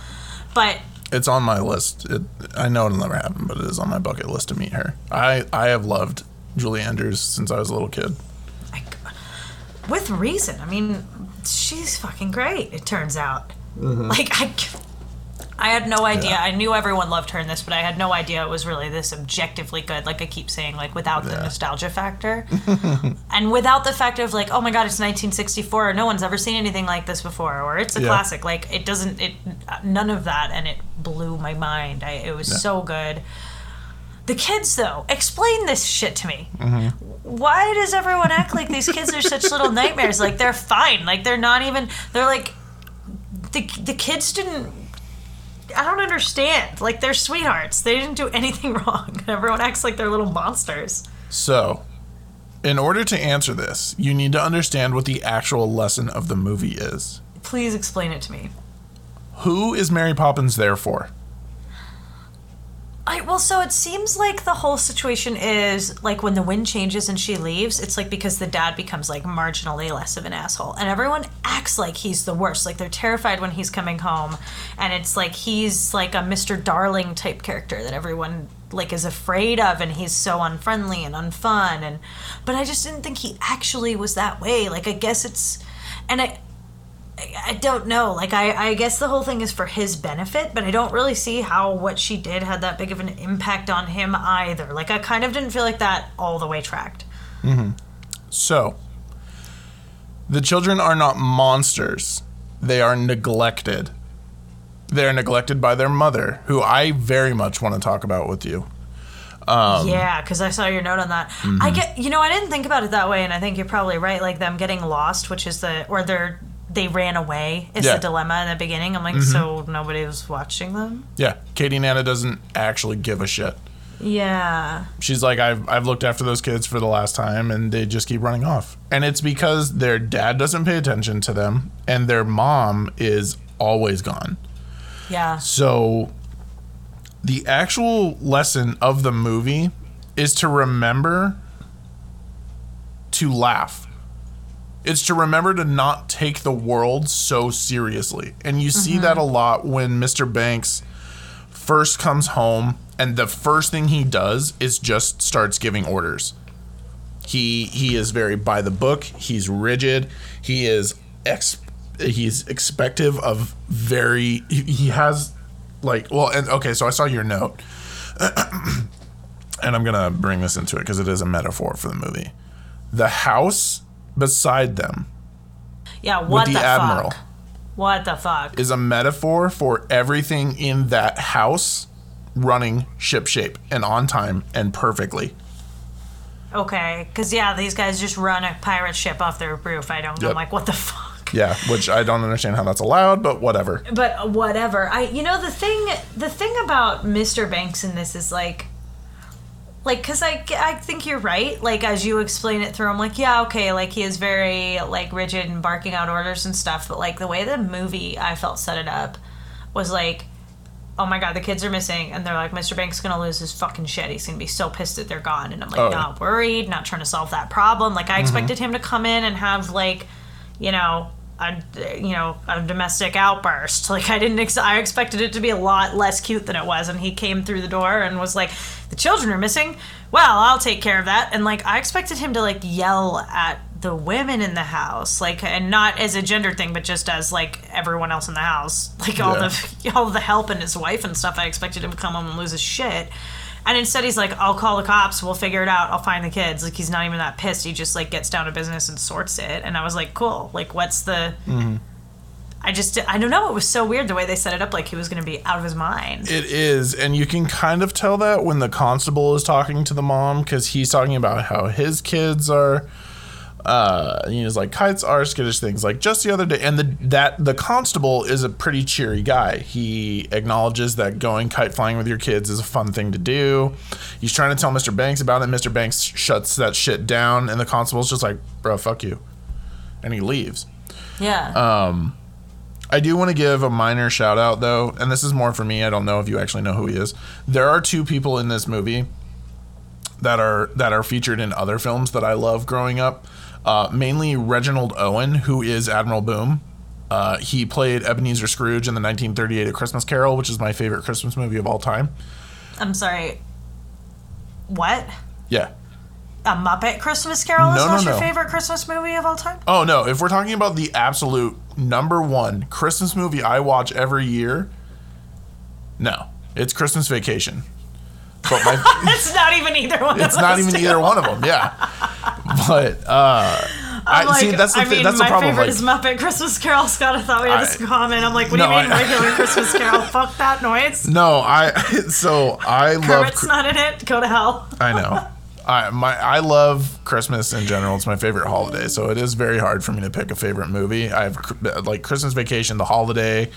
But It's on my list. It, I know it'll never happen, but it is on my bucket list to meet her. I, I have loved Julie Andrews since I was a little kid. like, with reason. I mean, she's fucking great. It turns out. Mm-hmm. Like I, I had no idea. Yeah. I knew everyone loved her in this, but I had no idea it was really this objectively good. Like I keep saying, like without the nostalgia factor, <laughs> and without the fact of like, oh my god, it's 1964. No one's ever seen anything like this before, or it's a Yeah. classic. Like it doesn't. It none of that, and it blew my mind. I, it was Yeah. so good. The kids, though, explain this shit to me Mm-hmm. why does everyone act like these kids are such little nightmares? Like they're fine. Like they're not even. They're like the the kids didn't. I don't understand. Like they're sweethearts. They didn't do <laughs> anything wrong. Everyone acts like they're little monsters. So, in order to answer this, you need to understand what the actual lesson of the movie is. Please explain it to me. Who is Mary Poppins there for? I, well, so it seems like the whole situation is like when the wind changes and she leaves, it's like because the dad becomes like marginally less of an asshole. And everyone acts like he's the worst. Like they're terrified when he's coming home. And it's like he's like a Mr. Darling type character that everyone like is afraid of and he's so unfriendly and unfun and but I just didn't think he actually was that way. Like I guess it's and I I don't know. Like I, I guess the whole thing is for his benefit, but I don't really see how what she did had that big of an impact on him either. Like I kind of didn't feel like that all the way tracked. So, the children are not monsters. They are neglected. They're neglected by their mother, who I very much want to talk about with you. Um, yeah, because I saw your note on that. mm-hmm. I get, you know, I didn't think about it that way, and I think you're probably right. Like them getting lost, which is the, or they're they ran away is Yeah. Mm-hmm. the dilemma in the beginning. I'm like, so nobody was watching them. Yeah, Katie Nanna doesn't actually give a shit. Yeah, She's like, I've, I've looked after those kids for the last time, and they just keep running off. And it's because their dad doesn't pay attention to them, and their mom is always gone. yeah, So, the actual lesson of the movie is to remember to laugh. It's to remember to not take the world so seriously. And you see that a mm-hmm. lot when Mr. Banks first comes home and the first thing he does is just starts giving orders. He he is very by the book, he's rigid, he is ex he's expective of very he, he has like well and okay, so I saw your note. <clears throat> and I'm going to bring this into it because it is a metaphor for the movie. The house beside them yeah. What the, the, admiral fuck? What the fuck? is a metaphor for everything in that house running shipshape and on time and perfectly. Okay, because yeah, these guys just run a pirate ship off their roof. I don't. Yep. I'm like, what the fuck? Yeah, which I don't understand how that's allowed, but whatever. But whatever. I you know the thing the thing about Mr. Banks in this is like like cuz I I think you're right. Like as you explain it through I'm like, yeah, okay, like he is very like rigid and barking out orders and stuff, but like the way the movie I felt set it up was like Oh my god, the kids are missing, and they're like, Mr. Banks is gonna lose his fucking shit. He's gonna be so pissed that they're gone, and I'm like, Oh, not worried, not trying to solve that problem. Like, I mm-hmm. expected him to come in and have like, you know, a you know a domestic outburst. <laughs> Like I didn't. Ex- I expected it to be a lot less cute than it was, and he came through the door and was like, "The children are missing. Well, I'll take care of that." And like I expected him to like yell at the women in the house, like, and not as a gender thing, but just as like everyone else in the house, <laughs> like all Yeah. the <laughs> all the help and his wife and stuff. I expected him to come home and lose his shit. And instead, he's like, "I'll call the cops. We'll figure it out. I'll find the kids." Like he's not even that pissed. He just like gets down to business and sorts it. And I was like, "Cool. Like, what's the?" Mm-hmm. I just I don't know. It was so weird the way they set it up. Like he was going to be out of his mind. It is, and you can kind of tell that when the constable is talking to the mom because he's talking about how his kids are. Uh, he's like kites are skittish things. Like just the other day, and the that the constable is a pretty cheery guy. He acknowledges that going kite flying with your kids is a fun thing to do. He's trying to tell Mr. Banks about it. Mr. Banks shuts that shit down, and the constable's just like, "Bro, fuck you," and he leaves. Yeah. Uh, I do want to give a minor shout out though, and this is more for me. I don't know if you actually know who he is. There are two people in this movie that are that are featured in other films that I love growing up. Uh, mainly Reginald Owen, who is Admiral Boom. Uh, he played Ebenezer Scrooge in the 1938 A Christmas Carol, which is my favorite Christmas movie of all time. I'm sorry. What? Yeah. A Muppet Christmas Carol is not no, your no. favorite Christmas movie of all time? Oh no, if we're talking about the absolute number one Christmas movie I watch every year, no, it's Christmas Vacation. But my <laughs> It's not even either one. it's not even two. either one of them. Yeah, <laughs> but uh, I like, see that's the I mean, that's my problem. favorite Like, is Muppet Christmas Carol. Scott, I thought we had this comment. I'm like, what No, do you mean I- regular Christmas Carol? <laughs> Fuck that noise. no, I <laughs> so I love. Kermit's not in it. Go to hell. I know. I my I love Christmas in general. It's my favorite holiday, so it is very hard for me to pick a favorite movie. I have like Christmas Vacation, The Holiday,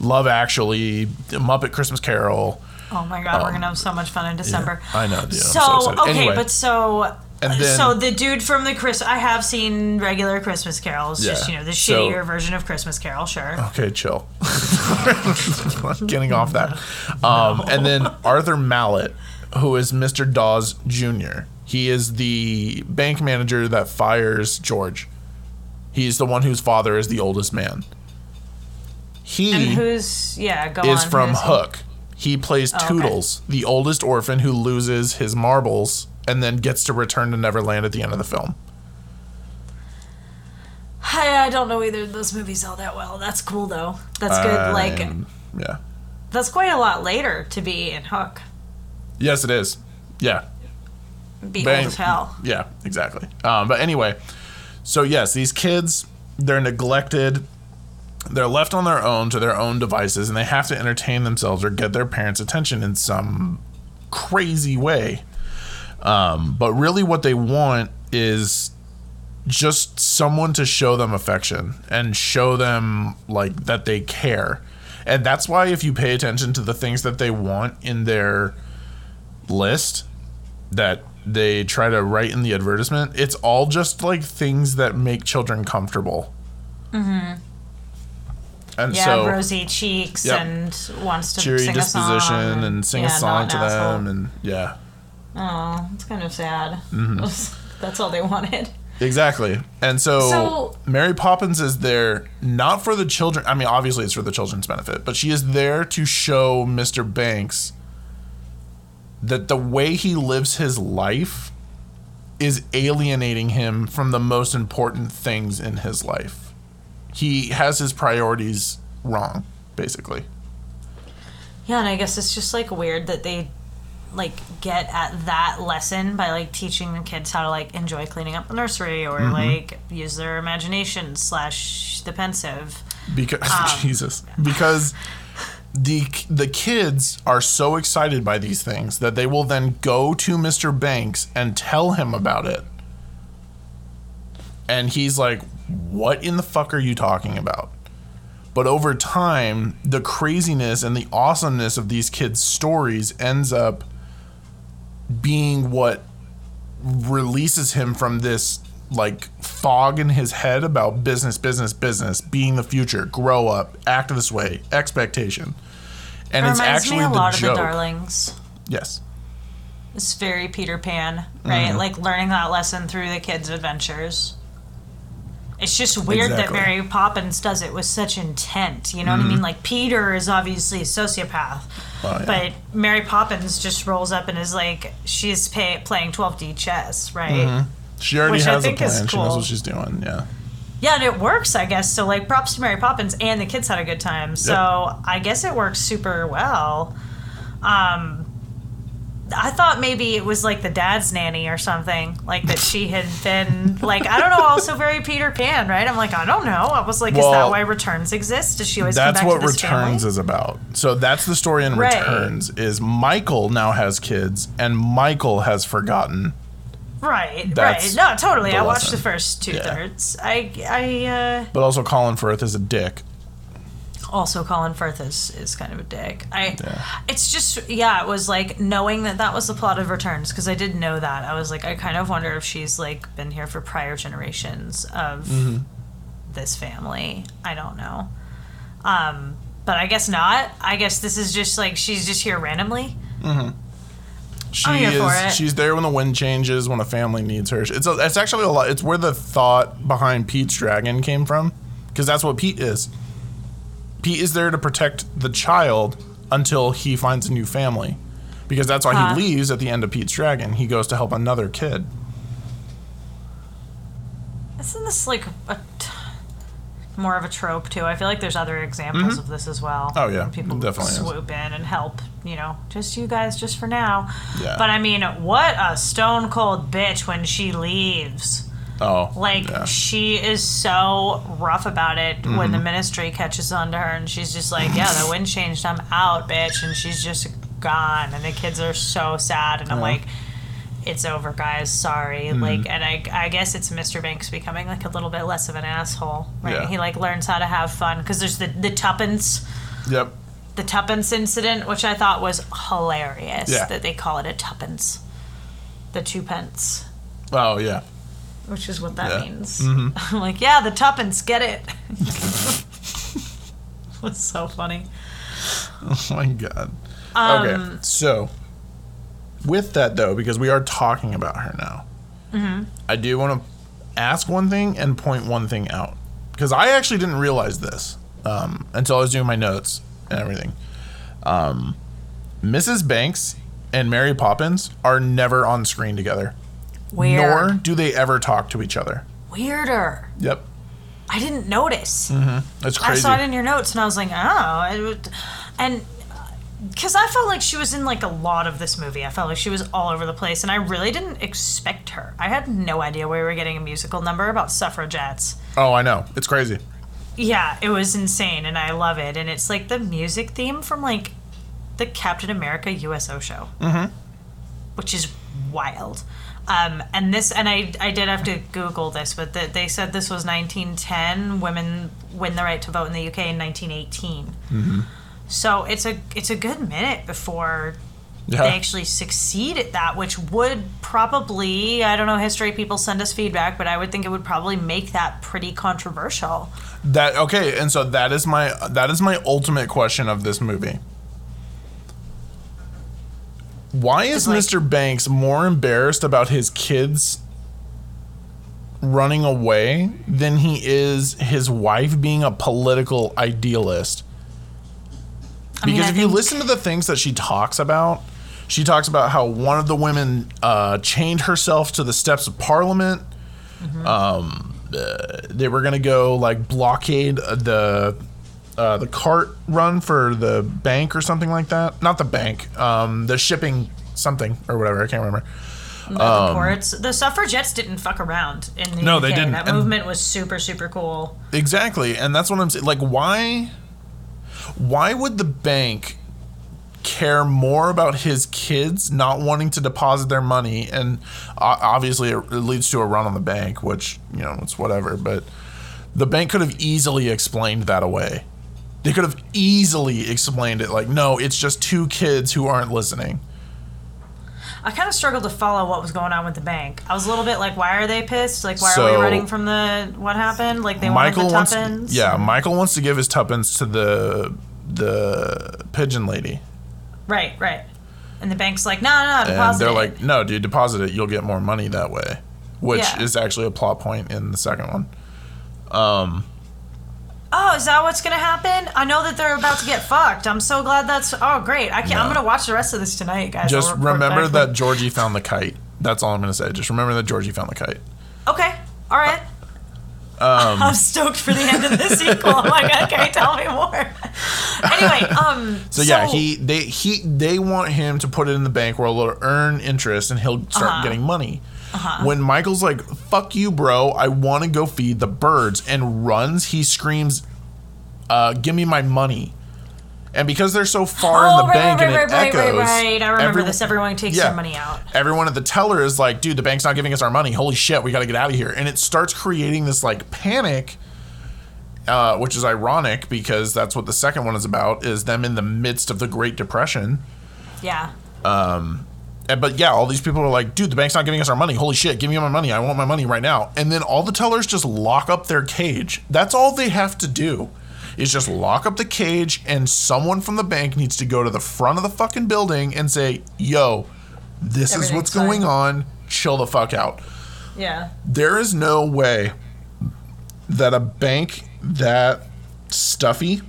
Love Actually, Muppet Christmas Carol. Oh my god, we're gonna have so much fun in December. I know, dude. So, so okay, Anyway. but so And then- so the dude from the Chris I have seen regular Christmas carols, just you know, the So- shittier version of Christmas Carol, sure. Okay, chill. <laughs> Getting off that. Um, And then Arthur Malet, who is Mr. Dawes Jr. He is the bank manager that fires George. He's the one whose father is the oldest man. He And who's yeah, go is on. from? Hook. He plays okay. Tootles, the oldest orphan who loses his marbles and then gets to return to Neverland at the end of the film. I, I, don't know either of those movies all that well. That's cool though. That's good. like Um, yeah. that's quite a lot later to be in Hook. Yes, it is. Yeah. Be Bang. old as hell. Yeah, exactly. Um, but anyway, so yes, these kids, they're neglected. They're left on their own to their own devices, and they have to entertain themselves or get their parents' attention in some crazy way. Um, but really, what they want is just someone to show them affection and show them like that they care. And that's why if you pay attention to the things that they want in their list that they try to write in the advertisement, it's all just like things that make children comfortable. Mm-hmm. And Yeah, so rosy cheeks Yep. and wants to cheery sing a disposition song and, sing yeah, a song not to an asshole. them and yeah. Oh, it's kind of sad. Mm-hmm. <laughs> That's all they wanted. Exactly. And so, So- Mary Poppins is there not for the children. I mean, obviously it's for the children's benefit, but she is there to show Mr. Banks that the way he lives his life is alienating him from the most important things in his life. He has his priorities wrong, basically. Yeah, and I guess it's just like weird that they like get at that lesson by like teaching the kids how to like enjoy cleaning up the nursery or Mm-hmm. like use their imagination slash the Pensieve. because <laughs> Um, Jesus, because the the kids are so excited by these things that they will then go to Mr. Banks and tell him about it. And he's like, "What in the fuck are you talking about?" But over time, the craziness and the awesomeness of these kids' stories ends up being what releases him from this like fog in his head about business, business, business, being the future, grow up, act this way, expectation. And It it's actually me a the lot joke. of the darlings. Yes. It's very Peter Pan, right? Mm-hmm. Like learning that lesson through the kids' adventures. It's just weird Exactly. that Mary Poppins does it with such intent. You know what I mean? Like Peter is obviously a sociopath, Mm-hmm. Oh, yeah. but Mary Poppins just rolls up and is like she's pay, playing 12D chess, right? Mm-hmm. She already Which has a plan. She knows what she's doing. Yeah. Yeah, and it works, I guess. So like props to Mary Poppins and the kids had a good time. So I guess it works super well. Um I thought maybe it was like the dad's nanny or something, like that she had been like I don't know, also very Peter Pan, right? I'm like I don't know. I was like, is that why Returns exists? Does she always That's come back what Returns family? is about. So that's the story in Right. Returns is Michael now has kids and Michael has forgotten. Right, That's right. No, totally. I watched lesson. the first two Yeah. thirds. I I uh But also Colin Firth is a dick. Also Colin Firth is, is kind of a dick. I Yeah. it's just yeah, it was like knowing that that was the plot of Returns because I did know that. I was like I kind of wonder if she's like been here for prior generations of Mm-hmm. this family. I don't know. Um but I guess not. I guess this is just like she's just here randomly. She I'm here is. She's there when the wind changes, when a family needs her. It's a, it's actually a lot. It's where the thought behind Pete's dragon came from, because that's what Pete is. Pete is there to protect the child until he finds a new family, because that's why Huh. he leaves at the end of Pete's dragon. He goes to help another kid. Isn't this like a t- more of a trope too? I feel like there's other examples of this as well. Mm-hmm. Oh, yeah. people Definitely is. swoop in and help. You know, just you guys, just for now. Yeah. But I mean, what a stone cold bitch when she leaves. Oh, Like yeah. Mm-hmm. she is so rough about it when the ministry catches on to her, and she's just like, "Yeah, the wind changed. I'm out, bitch," and she's just gone, and the kids are so sad, and I'm like. It's over, guys. Sorry. Mm-hmm. Like, and I, I guess it's Mr. Banks becoming like a little bit less of an asshole, right? Yeah. He like learns how to have fun because there's the the tuppence, Yep. the tuppence incident, which I thought was hilarious. Yeah. That they call it a tuppence, the two pence Oh yeah. Which is what that Yeah. means. Mm-hmm. <laughs> I'm like, yeah, the tuppence, get it. <laughs> It's so funny. Oh my god. Um, okay, so with that though, because we are talking about her now, Mm-hmm. I do want to ask one thing and point one thing out because I actually didn't realize this um, until I was doing my notes and everything. Um, Mrs. Banks and Mary Poppins are never on screen together, Weird. nor do they ever talk to each other. Weirder. Yep. I didn't notice. It's I crazy. I saw it in your notes, and I was like, oh, and because I felt like she was in like a lot of this movie. I felt like she was all over the place, and I really didn't expect her. I had no idea we were getting a musical number about suffragettes. oh, I know. It's crazy. Yeah, it was insane, and I love it. And it's like the music theme from like the Captain America USO show, mm-hmm. which is wild. Um, and this, and I, I did have to Google this, but the, they said this was 1910. Women win the right to vote in the UK in 1918. Mm-hmm. So it's a it's a good minute before Yeah. they actually succeed at that, which would probably I don't know history people send us feedback, but I would think it would probably make that pretty controversial. That okay, and so that is my that is my ultimate question of this movie. Why is like- Mr. Banks more embarrassed about his kids running away than he is his wife being a political idealist? I mean, Because I if you listen to the things that she talks about, she talks about how one of the women uh, chained herself to the steps of Parliament. Mm-hmm. Um, uh, they were gonna go like blockade the uh, the cart run for the bank or something like that. Not the bank, um, the shipping something or whatever. I can't remember. the reports. The suffragettes didn't fuck around in the Um, No, UK. they didn't, That and- movement was super, super cool. Exactly, and that's what I'm saying. Like, why? Why would the bank care more about his kids not wanting to deposit their money? And uh, obviously, it, it leads to a run on the bank, which you know it's whatever. But the bank could have easily explained that away. They could have easily explained it like, no, it's just two kids who aren't listening. I kind of struggled to follow what was going on with the bank. I was a little bit like, why are they pissed? Like, why are So- we running from the what happened? Like, they Michael wanted the wants, tuppence. yeah, Michael wants to give his tuppence to the the pigeon lady. Right, right. And the bank's like, no, no, no, And deposit they're it. like, no, dude, deposit it. You'll get more money that way, which Yeah. is actually a plot point in the second one. Um, oh, is that what's gonna happen? I know that they're about to get fucked. I'm so glad that's. Oh, great. I can't. I'm gonna watch the rest of this tonight, guys. Just remember back that Georgie found the kite. That's all I'm gonna say. Just remember that Georgie found the kite. Okay, all right. <laughs> I'm stoked for the end of the sequel. I'm <laughs> like, okay, tell me more. anyway, um. So, yeah, he they he they want him to put it in the bank where it'll earn interest and he'll start Uh-huh. getting money. When Michael's like, "Fuck you, bro! I want to go feed the birds," and runs, he screams, uh, "Give me my money!" And because they're so far in Oh, the right, bank right, and right, it echoes, right, right. I remember this. Everyone takes yeah. their money out. everyone at the teller is like, dude, the bank's not giving us our money. Holy shit, we got to get out of here. And it starts creating this like panic, uh, which is ironic because that's what the second one is about is them in the midst of the Great Depression. Yeah. And, but yeah, all these people are like, dude, the bank's not giving us our money. Holy shit, give me my money. I want my money right now. And then all the tellers just lock up their cage. That's all they have to do. Is just lock up the cage, and someone from the bank needs to go to the front of the fucking building and say, "Yo, this is what's Everything's going on. Chill the fuck out." Yeah. There is no way that a bank that stuffy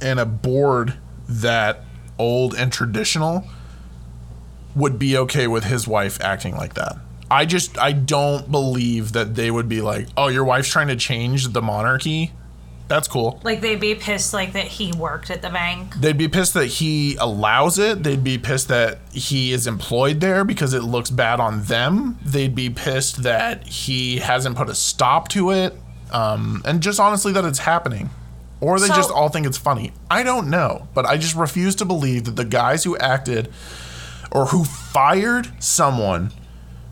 and a board that old and traditional would be okay with his wife acting like that. I just I don't believe that they would be like, "Oh, your wife's trying to change the monarchy." That's cool. Like they'd be pissed like that he worked at the bank. They'd be pissed that he allows it. They'd be pissed that he is employed there because it looks bad on them. They'd be pissed that he hasn't put a stop to it. Um, and just honestly that it's happening. Or they So- just all think it's funny. I don't know. But I just refuse to believe that the guys who acted or who fired someone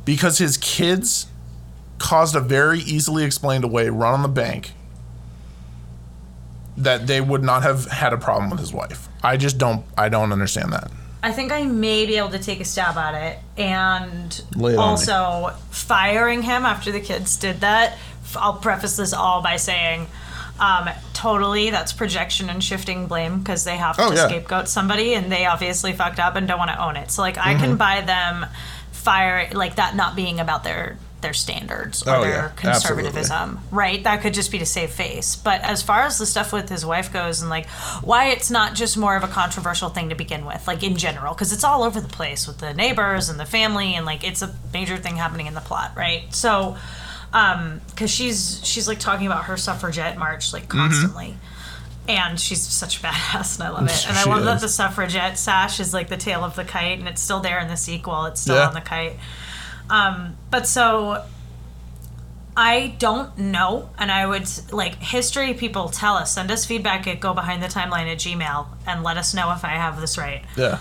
because his kids caused a very easily explained away run on the bank that they would not have had a problem with his wife. I just don't I don't understand that. I think I may be able to take a stab at it. And Lay it also, firing him after the kids did that, I'll preface this all by saying, um, totally, that's projection and shifting blame because they have Oh, to yeah. scapegoat somebody and they obviously fucked up and don't want to own it. So, like, I Mm-hmm. can buy them fire, like, that not being about their their standards or Oh, their yeah. conservatism, right? That could just be to save face. But as far as the stuff with his wife goes, and like why it's not just more of a controversial thing to begin with, like in general, because it's all over the place with the neighbors and the family, and like it's a major thing happening in the plot, right? So, Um, because she's she's like talking about her suffragette march like constantly. And she's such a <laughs> badass, and I love it. And I love that the suffragette sash is like the tail of the kite, and it's still there in the sequel. It's still Yeah. on the kite. Um, but so I don't know, and I would like history people tell us. Send us feedback at go behind the timeline at Gmail and let us know if I have this right. Yeah.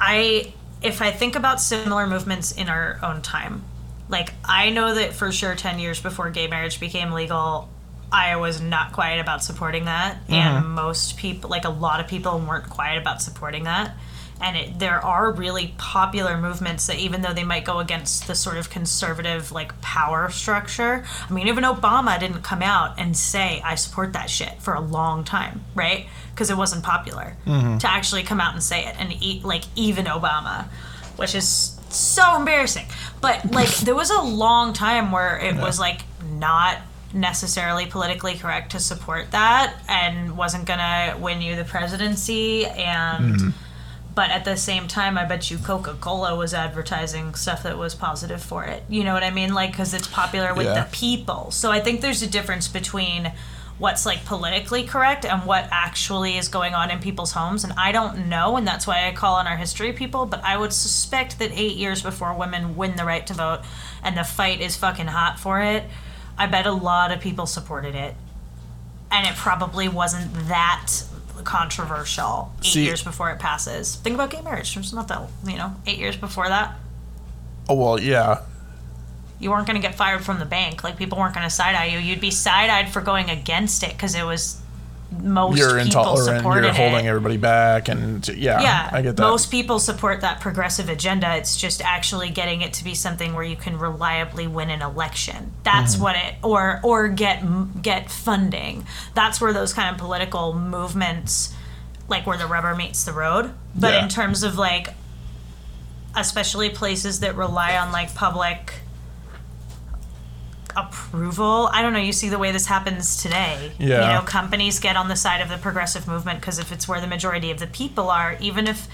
I if I think about similar movements in our own time, like I know that for sure ten years before gay marriage became legal, I was not quiet about supporting that, and mm-hmm. most people, like a lot of people, weren't quiet about supporting that. And it, there are really popular movements that, even though they might go against the sort of conservative like power structure, I mean, even Obama didn't come out and say I support that shit for a long time, right? Because it wasn't popular mm-hmm. to actually come out and say it, and eat like even Obama, which is so embarrassing. But like, <laughs> there was a long time where it was like not necessarily politically correct to support that and wasn't gonna win you the presidency and mm-hmm. but at the same time i bet you coca-cola was advertising stuff that was positive for it. You know what i mean? Like because it's popular with Yeah. the people. So i think there's a difference between what's like politically correct and what actually is going on in people's homes and i don't know and that's why i call on our history people but i would suspect that eight years before women win the right to vote and the fight is fucking hot for it i bet a lot of people supported it. And it probably wasn't that controversial eight See- years before it passes. Think about gay marriage. It's not that you know eight years before that. Oh well, yeah. You weren't going to get fired from the bank. Like people weren't going to side eye you. You'd be side eyed for going against it because it was most You're people intolerant. supported You're holding it. everybody back, and yeah, yeah, I get that. most people support that progressive agenda. It's just actually getting it to be something where you can reliably win an election. That's Mm-hmm. what it, or or get get funding. That's where those kind of political movements, like where the rubber meets the road. But Yeah. in terms of like, especially places that rely on like public approval. I don't know. You see the way this happens today. Yeah. You know, companies get on the side of the progressive movement because if it's where the majority of the people are, even if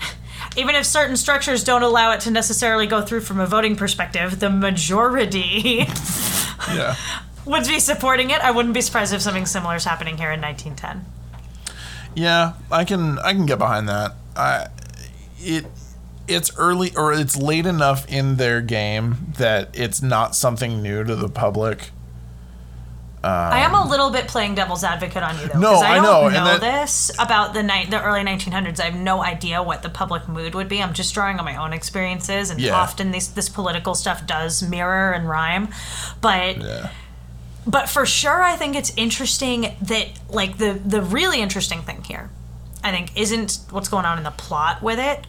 <laughs> even if certain structures don't allow it to necessarily go through from a voting perspective, the majority <laughs> yeah. would be supporting it. I wouldn't be surprised if something similar is happening here in 1910. Yeah, I can I can get behind that. I it it's early or it's late enough in their game that it's not something new to the public. I am a little bit playing devil's advocate on you though, No, because I, I don't know, know, that- this about the ni- the early 1900s. I have no idea what the public mood would be. I'm just drawing on my own experiences, and Yeah. often this this political stuff does mirror and rhyme, but. Yeah. but for sure i think it's interesting that like the the really interesting thing here i think isn't what's going on in the plot with it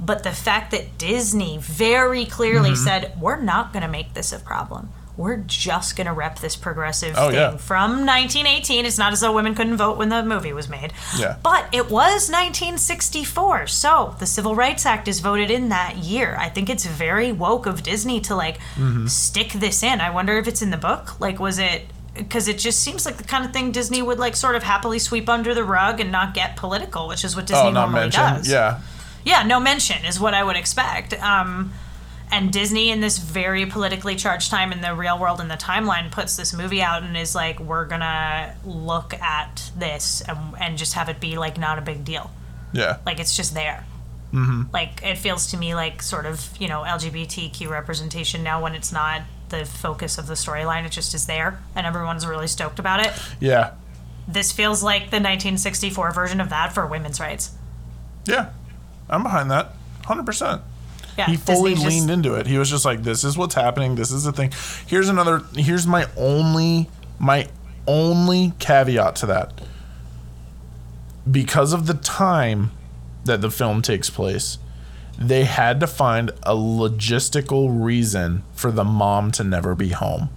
but the fact that disney very clearly Mm-hmm. said we're not going to make this a problem we're just going to rep this progressive Oh, thing yeah. from 1918 it's not as though women couldn't vote when the movie was made Yeah. but it was 1964 so the civil rights act is voted in that year i think it's very woke of disney to like Mm-hmm. stick this in i wonder if it's in the book like was it because it just seems like the kind of thing disney would like sort of happily sweep under the rug and not get political which is what disney Oh, not normally mentioned. does Yeah. Yeah, no mention is what I would expect. Um, and Disney, in this very politically charged time in the real world in the timeline, puts this movie out and is like, we're gonna look at this and, and just have it be like not a big deal. Yeah. Like it's just there. Mm-hmm. Like it feels to me like sort of you know LGBTQ representation now when it's not the focus of the storyline, it just is there and everyone's really stoked about it. Yeah. This feels like the 1964 version of that for women's rights. Yeah. I'm behind that. 100%. Yeah, he fully Disney just- leaned into it. He was just like, "This is what's happening. This is the thing." Here's another. Here's my only my only caveat to that. Because of the time that the film takes place, they had to find a logistical reason for the mom to never be home.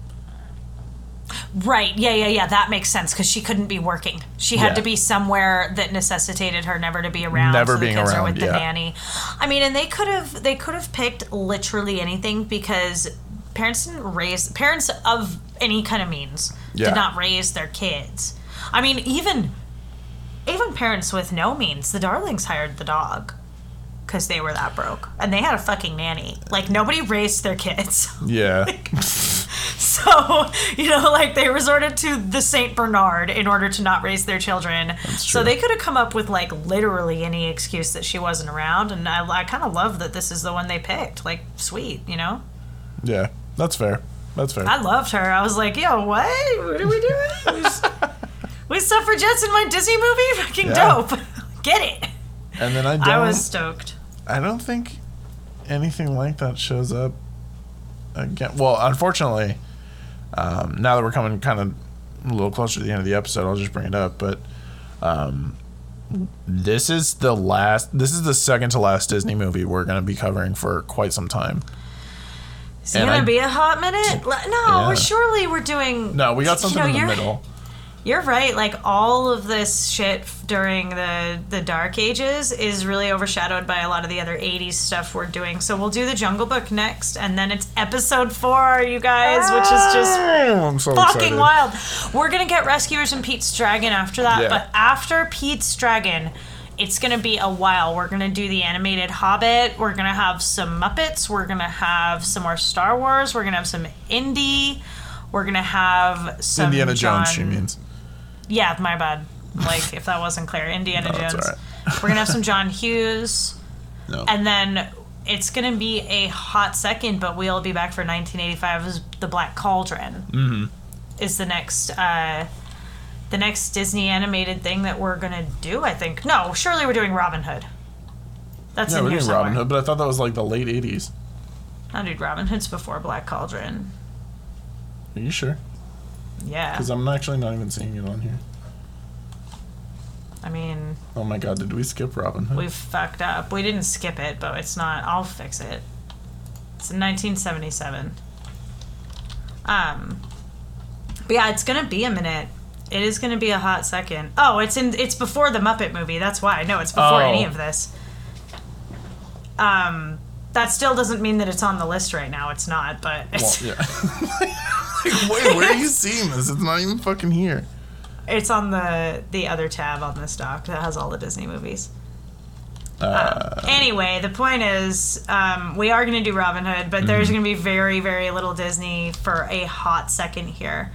Right. Yeah, yeah, yeah. That makes sense because she couldn't be working. She had Yeah. to be somewhere that necessitated her never to be around. Never so being the kids around, Are with the nanny. I mean, and they could have they could have picked literally anything because parents didn't raise parents of any kind of means Yeah. did not raise their kids. I mean, even even parents with no means, the Darlings hired the dog because they were that broke and they had a fucking nanny. Like nobody raised their kids. <laughs> Yeah. So, you know, like they resorted to the Saint Bernard in order to not raise their children. So they could have come up with like literally any excuse that she wasn't around. And I, I kind of love that this is the one they picked. Like, sweet, you know? Yeah, that's fair. That's fair. I loved her. I was like, yo, what? What are we doing? <laughs> We, we suffragettes in my Disney movie? Fucking Yeah. dope. <laughs> Get it. and then I don't. I was stoked. I don't think anything like that shows up again. Well, unfortunately, um, now that we're coming kind of a little closer to the end of the episode, I'll just bring it up. But um, this is the last. This is the second to last Disney movie we're going to be covering for quite some time. Is it gonna be a hot minute? No, Yeah. we're surely we're doing. No, we got You something know, in the middle. You're right. Like all of this shit during the the Dark Ages is really overshadowed by a lot of the other '80s stuff we're doing. So we'll do the Jungle Book next, and then it's Episode Four, you guys, which is just Oh, I'm so fucking excited. wild. We're gonna get Rescuers and Pete's Dragon after that, Yeah. but after Pete's Dragon, it's gonna be a while. We're gonna do the animated Hobbit. We're gonna have some Muppets. We're gonna have some more Star Wars. We're gonna have some indie. We're gonna have some Indiana Jones, she means. Yeah, my bad. Like if that wasn't clear, Indiana <laughs> No, Jones. We're gonna have some John Hughes, No. and then it's gonna be a hot second, but we'll be back for 1985's The Black Cauldron. Mm-hmm. Is the next uh, the next Disney animated thing that we're gonna do? I think. No, surely we're doing Robin Hood. That's yeah, in we're doing somewhere. Robin Hood, but I thought that was like the late 80s. No, did Robin Hood's before Black Cauldron. Are you sure? Yeah, Because I'm actually not even seeing it on here. I mean, Oh my god, did we skip Robin Hood? we fucked up. We didn't skip it, but it's not. I'll fix it. It's in 1977. Um, but yeah, it's gonna be a minute. It is gonna be a hot second. Oh, it's in. It's before the Muppet movie. That's why. No, it's before Oh. any of this. Um, that still doesn't mean that it's on the list right now. It's not, but Well, it's, yeah. <laughs> <laughs> like, wait, where are you seeing this? It's not even fucking here. it's on the the other tab on this doc that has all the Disney movies. Uh, Anyway, the point is, um, we are going to do Robin Hood, but Mm-hmm. there's going to be very, very little Disney for a hot second here,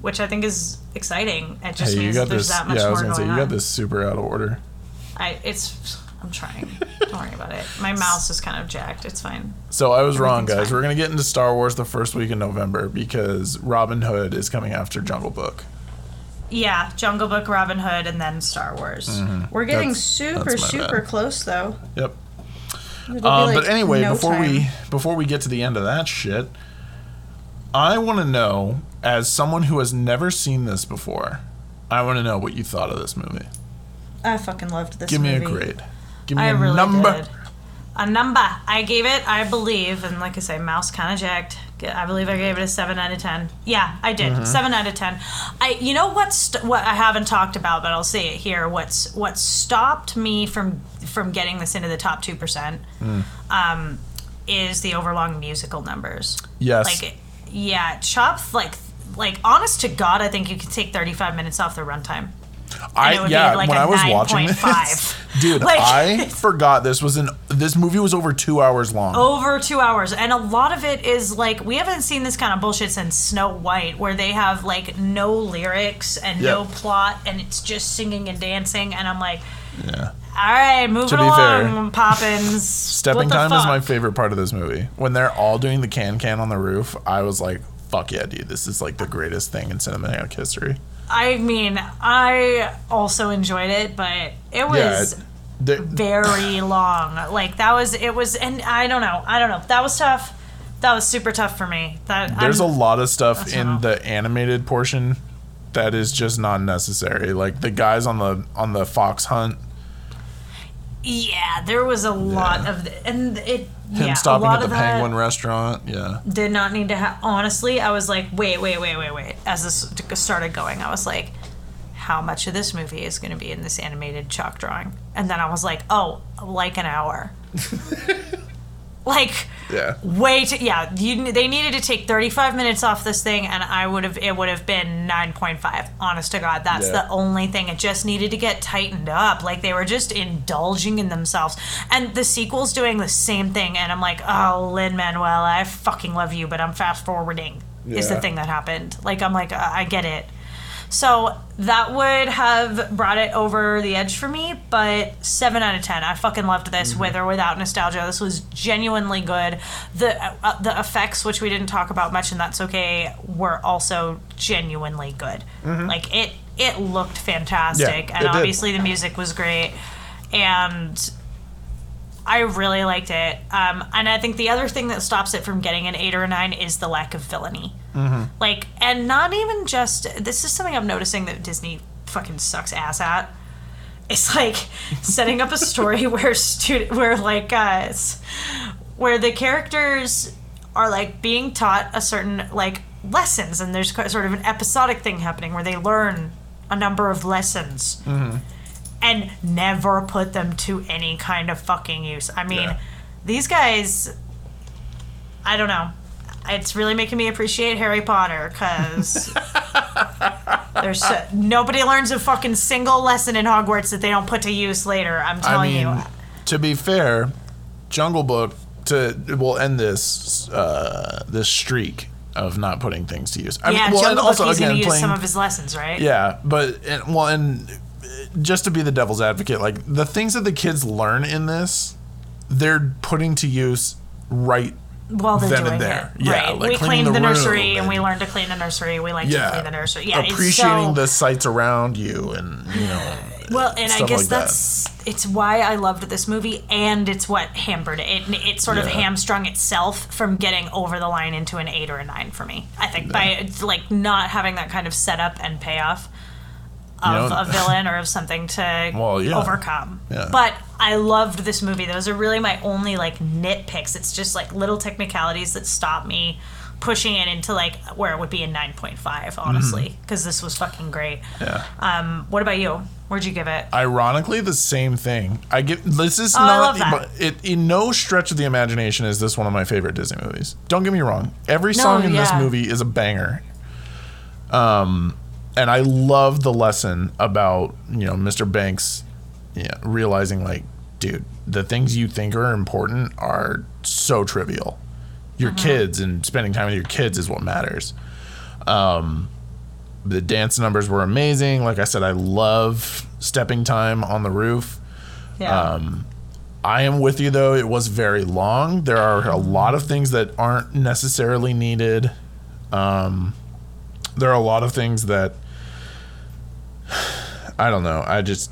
which I think is exciting. It just hey, means that there's this. that much Yeah, I was gonna going say you on. got this super out of order. I, it's, I'm trying. <laughs> Don't worry about it. My mouse is kind of jacked. It's fine. So I was wrong, guys. fine. We're gonna get into Star Wars the first week in November because Robin Hood is coming after Jungle Book. Yeah, Jungle Book, Robin Hood, and then Star Wars. We're getting Mm-hmm. That's- super, that's super bad. close though. Yep. Um, like but anyway, no before time. we before we get to the end of that shit, I want to know, as someone who has never seen this before, I want to know what you thought of this movie. I fucking loved this Give me a grade. Give me I a really number. did. A number. I gave it, I believe, and like I say, mouse kind of jacked. I believe I gave it a seven out of ten. Yeah, I did. Mm-hmm. Seven out of ten. I, you know what's st- what I haven't talked about, but I'll say it here. What's what stopped me from from getting this into the top two percent, Mm. um, is the overlong musical numbers. Yes. Like, yeah, chop like like honest to God, I think you could take thirty five minutes off the runtime. I it would be yeah, like when I was watching this, <laughs> dude, Like- I <laughs> forgot this was an this movie was over two hours long. over two hours and a lot of it is like we haven't seen this kind of bullshit since snow white where they have like no lyrics and no plot and it's just singing and dancing and i'm like Yeah. all right moving be fair, along poppins Stepping time is my favorite part of this movie. When they're all doing the can can on the roof, I was like, "Fuck yeah, dude! This is like the greatest thing in cinematic history." I mean i also enjoyed it but it was Yeah, the- very <coughs> long. Like that was it was and i don't know i don't know. That was tough. That was super tough for me. That there's I'm, a lot of stuff in the animated portion that is just not necessary. Like the guys on the on the fox hunt, yeah there was a lot of the, and it him yeah, stopping at the penguin restaurant. Yeah, did not need to have honestly i was like wait wait wait wait wait. As this started going i was like how much of this movie is going to be in this animated chalk drawing? And then i was like oh like an hour <laughs> Like, Yeah. way too. Yeah, you, they needed to take 35 minutes off this thing, and I would have. It would have been 9.5. Honest to God, that's Yeah. the only thing. It just needed to get tightened up. Like they were just indulging in themselves, and the sequel's doing the same thing. And I'm like, oh, Lin Manuel, I fucking love you, but I'm fast forwarding. Is the thing that happened. Like I'm like, I get it. So that would have brought it over the edge for me, but seven out of ten. I fucking loved this Mm-hmm. with or without nostalgia. This was genuinely good. The uh, the effects, which we didn't talk about much, and that's okay, were also genuinely good. Like it it looked fantastic, Mm-hmm. Yeah, and it did. obviously the music was great, and I really liked it. Um, and I think the other thing that stops it from getting an eight or a nine is the lack of villainy. Mm-hmm. Like, and not even just this is something I'm noticing that Disney fucking sucks ass at. It's like <laughs> setting up a story where student where like uh, s- where the characters are like being taught a certain like lessons, and there's sort of an episodic thing happening where they learn a number of lessons and never put them to any kind of fucking use. I mean, Yeah. these guys, I don't know. It's really making me appreciate Harry Potter because <laughs> there's so, nobody learns a fucking single lesson in Hogwarts that they don't put to use later. I'm I telling mean, you. to be fair, Jungle Book to will end this uh, this streak of not putting things to use. I Yeah, mean, well, Jungle Book, also he's going to use some of his lessons, right? yeah, but and, well, and just to be the devil's advocate, like the things that the kids learn in this, they're putting to use right. Well, they're then and doing there. it. Yeah, right. like we cleaned the the, nursery room and we learned to clean the nursery. We like to clean the nursery. Yeah, appreciating so, the sights around you, and you know. Well, and I guess like that. that's it's why I loved this movie, and it's what hampered it. It, it sort of hamstrung itself from getting over the line into an eight or a nine for me. I think by like not having that kind of setup and payoff of know- a villain or of something to <laughs> Well, yeah. overcome. Yeah. But I loved this movie. Those are really my only like nitpicks. It's just like little technicalities that stop me pushing it into like where it would be a 9.5 honestly because this was fucking great Mm-hmm. Yeah. um what about you where'd you give it Ironically, the same thing. I get this is Oh, not, love that. but it in no stretch of the imagination is this one of my favorite Disney movies. Don't get me wrong. Every song in this movie is a banger. Um, and I love the lesson about you know Mr. Banks, yeah, realizing like, dude, the things you think are important are so trivial. Your Uh-huh. kids and spending time with your kids is what matters. Um, the dance numbers were amazing. Like I said, I love stepping time on the roof. yeah Um, I am with you though. It was very long. There are a lot of things that aren't necessarily needed. Um, there are a lot of things that I don't know. I just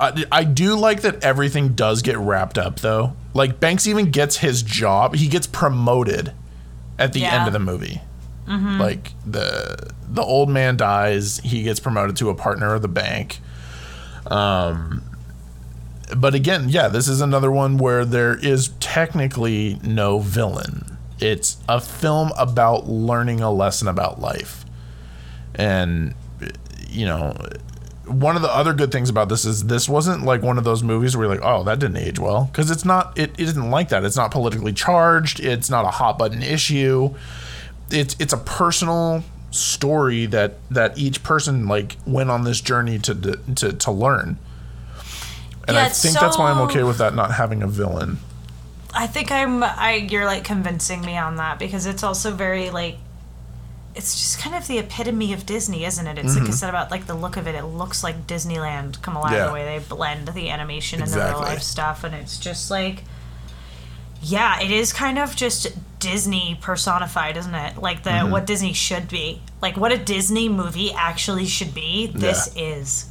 I, I do like that everything does get wrapped up though. Like Banks even gets his job. He gets promoted at the Yeah. end of the movie. Like the the old man dies, he gets promoted to a partner of the bank. Um but again, yeah, this is another one where there is technically no villain. It's a film about learning a lesson about life. And you know, one of the other good things about this is this wasn't like one of those movies where you're like, oh, that didn't age well. Because it's not, it, it isn't like that. It's not politically charged. It's not a hot button issue. It's it's a personal story that that each person like went on this journey to to to learn. And Yeah, I think that's why I'm okay with that not having a villain. I think I'm I you're like convincing me on that because it's also very like it's just kind of the epitome of Disney, isn't it? It's like I said about like the look of it. It looks like Disneyland come alive Mm-hmm. Yeah. the way they blend the animation and the real life stuff, and it's just like, yeah, it is kind of just Disney personified, isn't it? Like the Mm-hmm. what Disney should be, like what a Disney movie actually should be. This is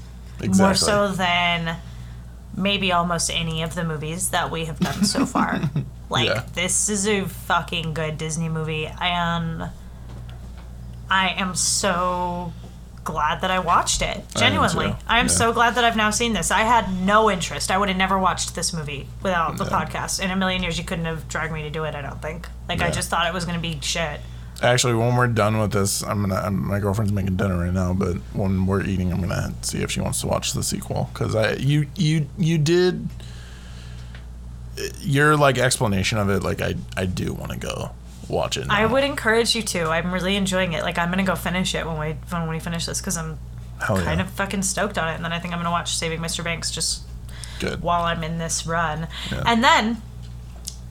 more so than maybe almost any of the movies that we have done so far. <laughs> like Yeah. this is a fucking good Disney movie and I am so glad that I watched it. Genuinely. too. I am Yeah. so glad that I've now seen this. I had no interest. I would have never watched this movie without the podcast. In a million years you couldn't have dragged me to do it, I don't think. Like I just thought it was going to be shit. Actually, when we're done with this, I'm gonna. I'm, my girlfriend's making dinner right now, but when we're eating, I'm gonna see if she wants to watch the sequel because I you you you did your like explanation of it, like I I do want to go watch it. I would encourage you to. I'm really enjoying it. Like I'm gonna go finish it when we when we finish this because I'm Hell yeah. kind of fucking stoked on it. And then I think I'm gonna watch Saving Mr. Banks just good. while I'm in this run. Yeah. And then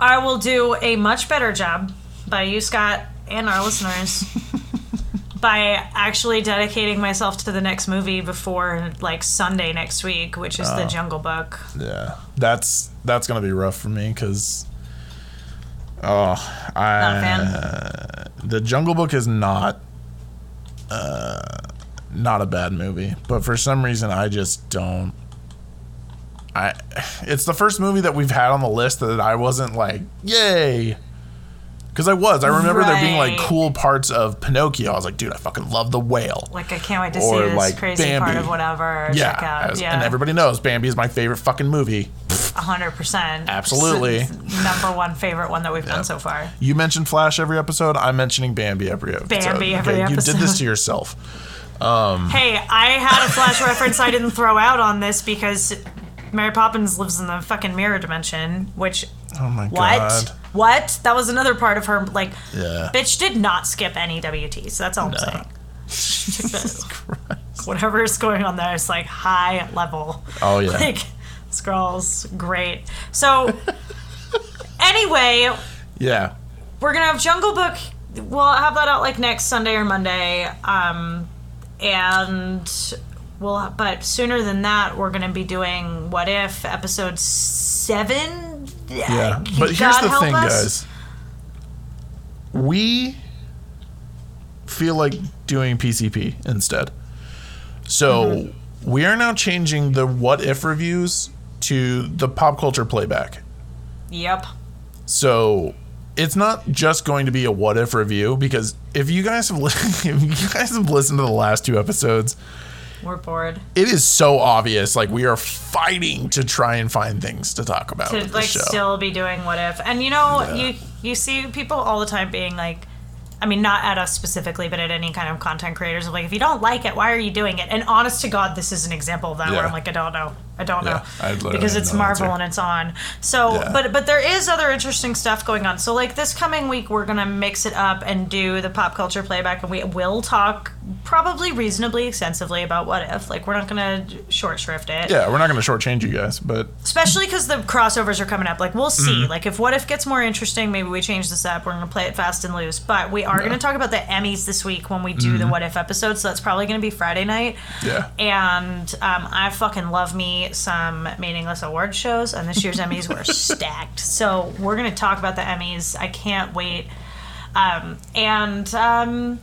I will do a much better job by you, Scott, and our listeners <laughs> by actually dedicating myself to the next movie before like Sunday next week, which is Oh. The ah. Jungle Book. Yeah, that's that's gonna be rough for me because. Oh, I Not a fan? the Jungle Book is not, uh, not a bad movie, but for some reason I just don't. I, it's the first movie that we've had on the list that I wasn't like, yay, because I was. I remember there being like cool parts of Pinocchio. I was like, dude, I fucking love the whale. Like I can't wait to Or, see this like, crazy part of whatever. Yeah, check out. as- yeah, and everybody knows Bambi is my favorite fucking movie. Hundred percent. Absolutely. number one favorite one that we've done so far. You mentioned Flash every episode. I'm mentioning Bambi every episode. Bambi every episode. You did this to yourself. <laughs> Um, hey, I had a flash <laughs> reference I didn't throw out on this because Mary Poppins lives in the fucking mirror dimension, which Oh my what? god. What? That was another part of her like Yeah. bitch did not skip any WTs. That's all I'm saying. <laughs> Check that- Whatever is going on there is like high level. Oh yeah. Like scrolls, great. So <laughs> anyway, yeah. we're gonna have Jungle Book. We'll have that out like next Sunday or Monday. Um, and we'll. But sooner than that, we're gonna be doing What If episode seven. Yeah. But here's the thing, us. guys. We feel like doing PCP instead. So Mm-hmm. we are now changing the what if reviews to the pop culture playback. Yep. So it's not just going to be a what if review because if you guys have <laughs> li- if you guys have listened to the last two episodes, We're bored. it is so obvious. Like we are fighting to try and find things to talk about to like still be doing what if and you know Yeah. you you see people all the time being like I mean, not at us specifically, but at any kind of content creators. Of like, if you don't like it, why are you doing it? And honest to God, this is an example of that where I'm like, I don't know, I don't Yeah, know, because it's Marvel answer. and it's on. So, Yeah. but but there is other interesting stuff going on. So, like this coming week, we're gonna mix it up and do the pop culture playback, and we will talk probably reasonably extensively about what if. Like, we're not gonna short shrift it yeah, we're not going to shortchange you guys, but especially because the crossovers are coming up. Like we'll see. Mm-hmm. Like if what if gets more interesting, maybe we change this up. We're gonna play it fast and loose. But we are gonna talk about the Emmys this week when we do the what if episode. So that's probably gonna be Friday night. Mm-hmm. yeah. And um, I fucking love me some meaningless award shows, and this year's Emmys were <laughs> stacked. So we're gonna talk about the Emmys. I can't wait. Um, and um,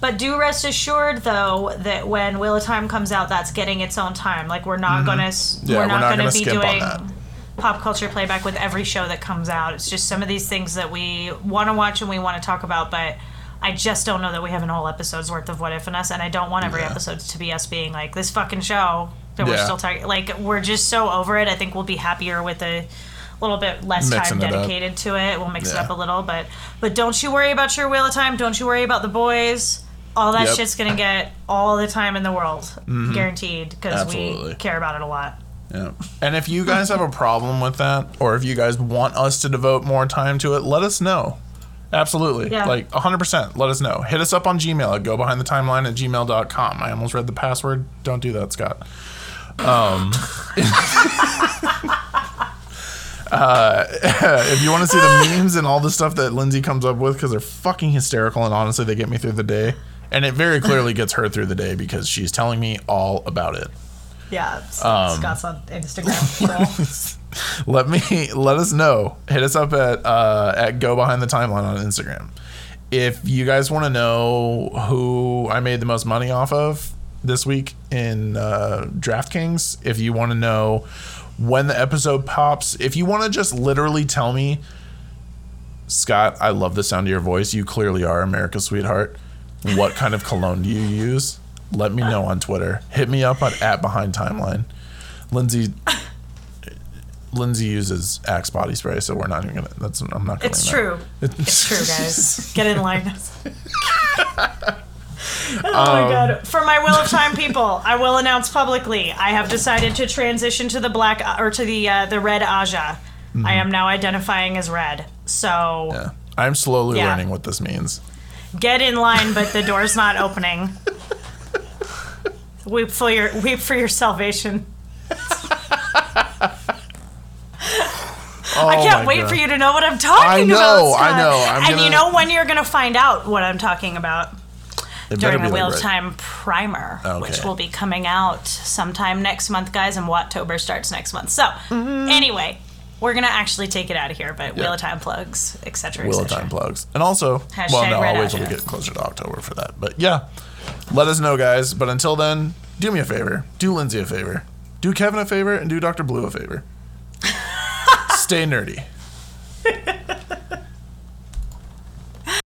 but do rest assured, though, that when Wheel of Time comes out, that's getting its own time. Like we're not gonna Mm-hmm. Yeah, we're we're not, not gonna, gonna be doing pop culture playback with every show that comes out. It's just some of these things that we want to watch and we want to talk about, but. I just don't know that we have an whole episode's worth of what if in us, and I don't want every Yeah. episode to be us being like this fucking show that we're still talking. Like we're just so over it. I think we'll be happier with a little bit less Mixing time it dedicated to it. We'll mix it up a little, but but don't you worry about your wheel of time. Don't you worry about the boys. All that Yep. shit's gonna get all the time in the world, mm-hmm. guaranteed, because we care about it a lot. Yeah. And if you guys have a problem with that, or if you guys want us to devote more time to it, let us know. Absolutely. Yeah. Like 100%. Let us know. Hit us up on Gmail Go behind the timeline at gobehindthetimeline at gmail.com. I almost read the password. Don't do that, Scott. Um, uh, <laughs> if you want to see the memes and all the stuff that Lindsay comes up with, because they're fucking hysterical and honestly, they get me through the day. And it very clearly gets her through the day because she's telling me all about it. Yeah, Um, Scott's on Instagram. <laughs> let me let us know. Hit us up at uh, at Go Behind the Timeline on Instagram. If you guys want to know who I made the most money off of this week in uh, DraftKings, if you want to know when the episode pops, if you want to just literally tell me, Scott, I love the sound of your voice. You clearly are America's sweetheart. What kind of cologne do you use? Let me know on Twitter. Hit me up on at Behind Timeline. Lindsay Lindsay uses Axe body spray, so we're not even gonna. That's I'm not. it's covering true. that. It's true, guys. <laughs> Get in line. <laughs> <laughs> oh Um, my god! For my Wheel of Time people, I will announce publicly I have decided to transition to the black or to the uh, the red Ajah. I am now identifying as red. So Yeah. I'm slowly Yeah. learning what this means. get in line, but the door's not opening. <laughs> Weep for your weep for your salvation. I can't wait for you to know what I'm talking Oh I about. know, I know. I'm and you gonna- know when you're gonna find out what I'm talking about during be the Wheel like of right. Time primer, oh, which will be coming out sometime next month, guys. And Wattober starts next month. So mm-hmm. anyway, we're gonna actually take it out of here. But Wheel of Time plugs, etc. Wheel of Time plugs. And also, Hashtag well, no, red I'll wait till we get closer to October for that. But yeah, let us know, guys. But until then, do me a favor. Do Lindsay a favor. Do Kevin a favor and do Dr. Blue a favor. <laughs> Stay nerdy. <laughs>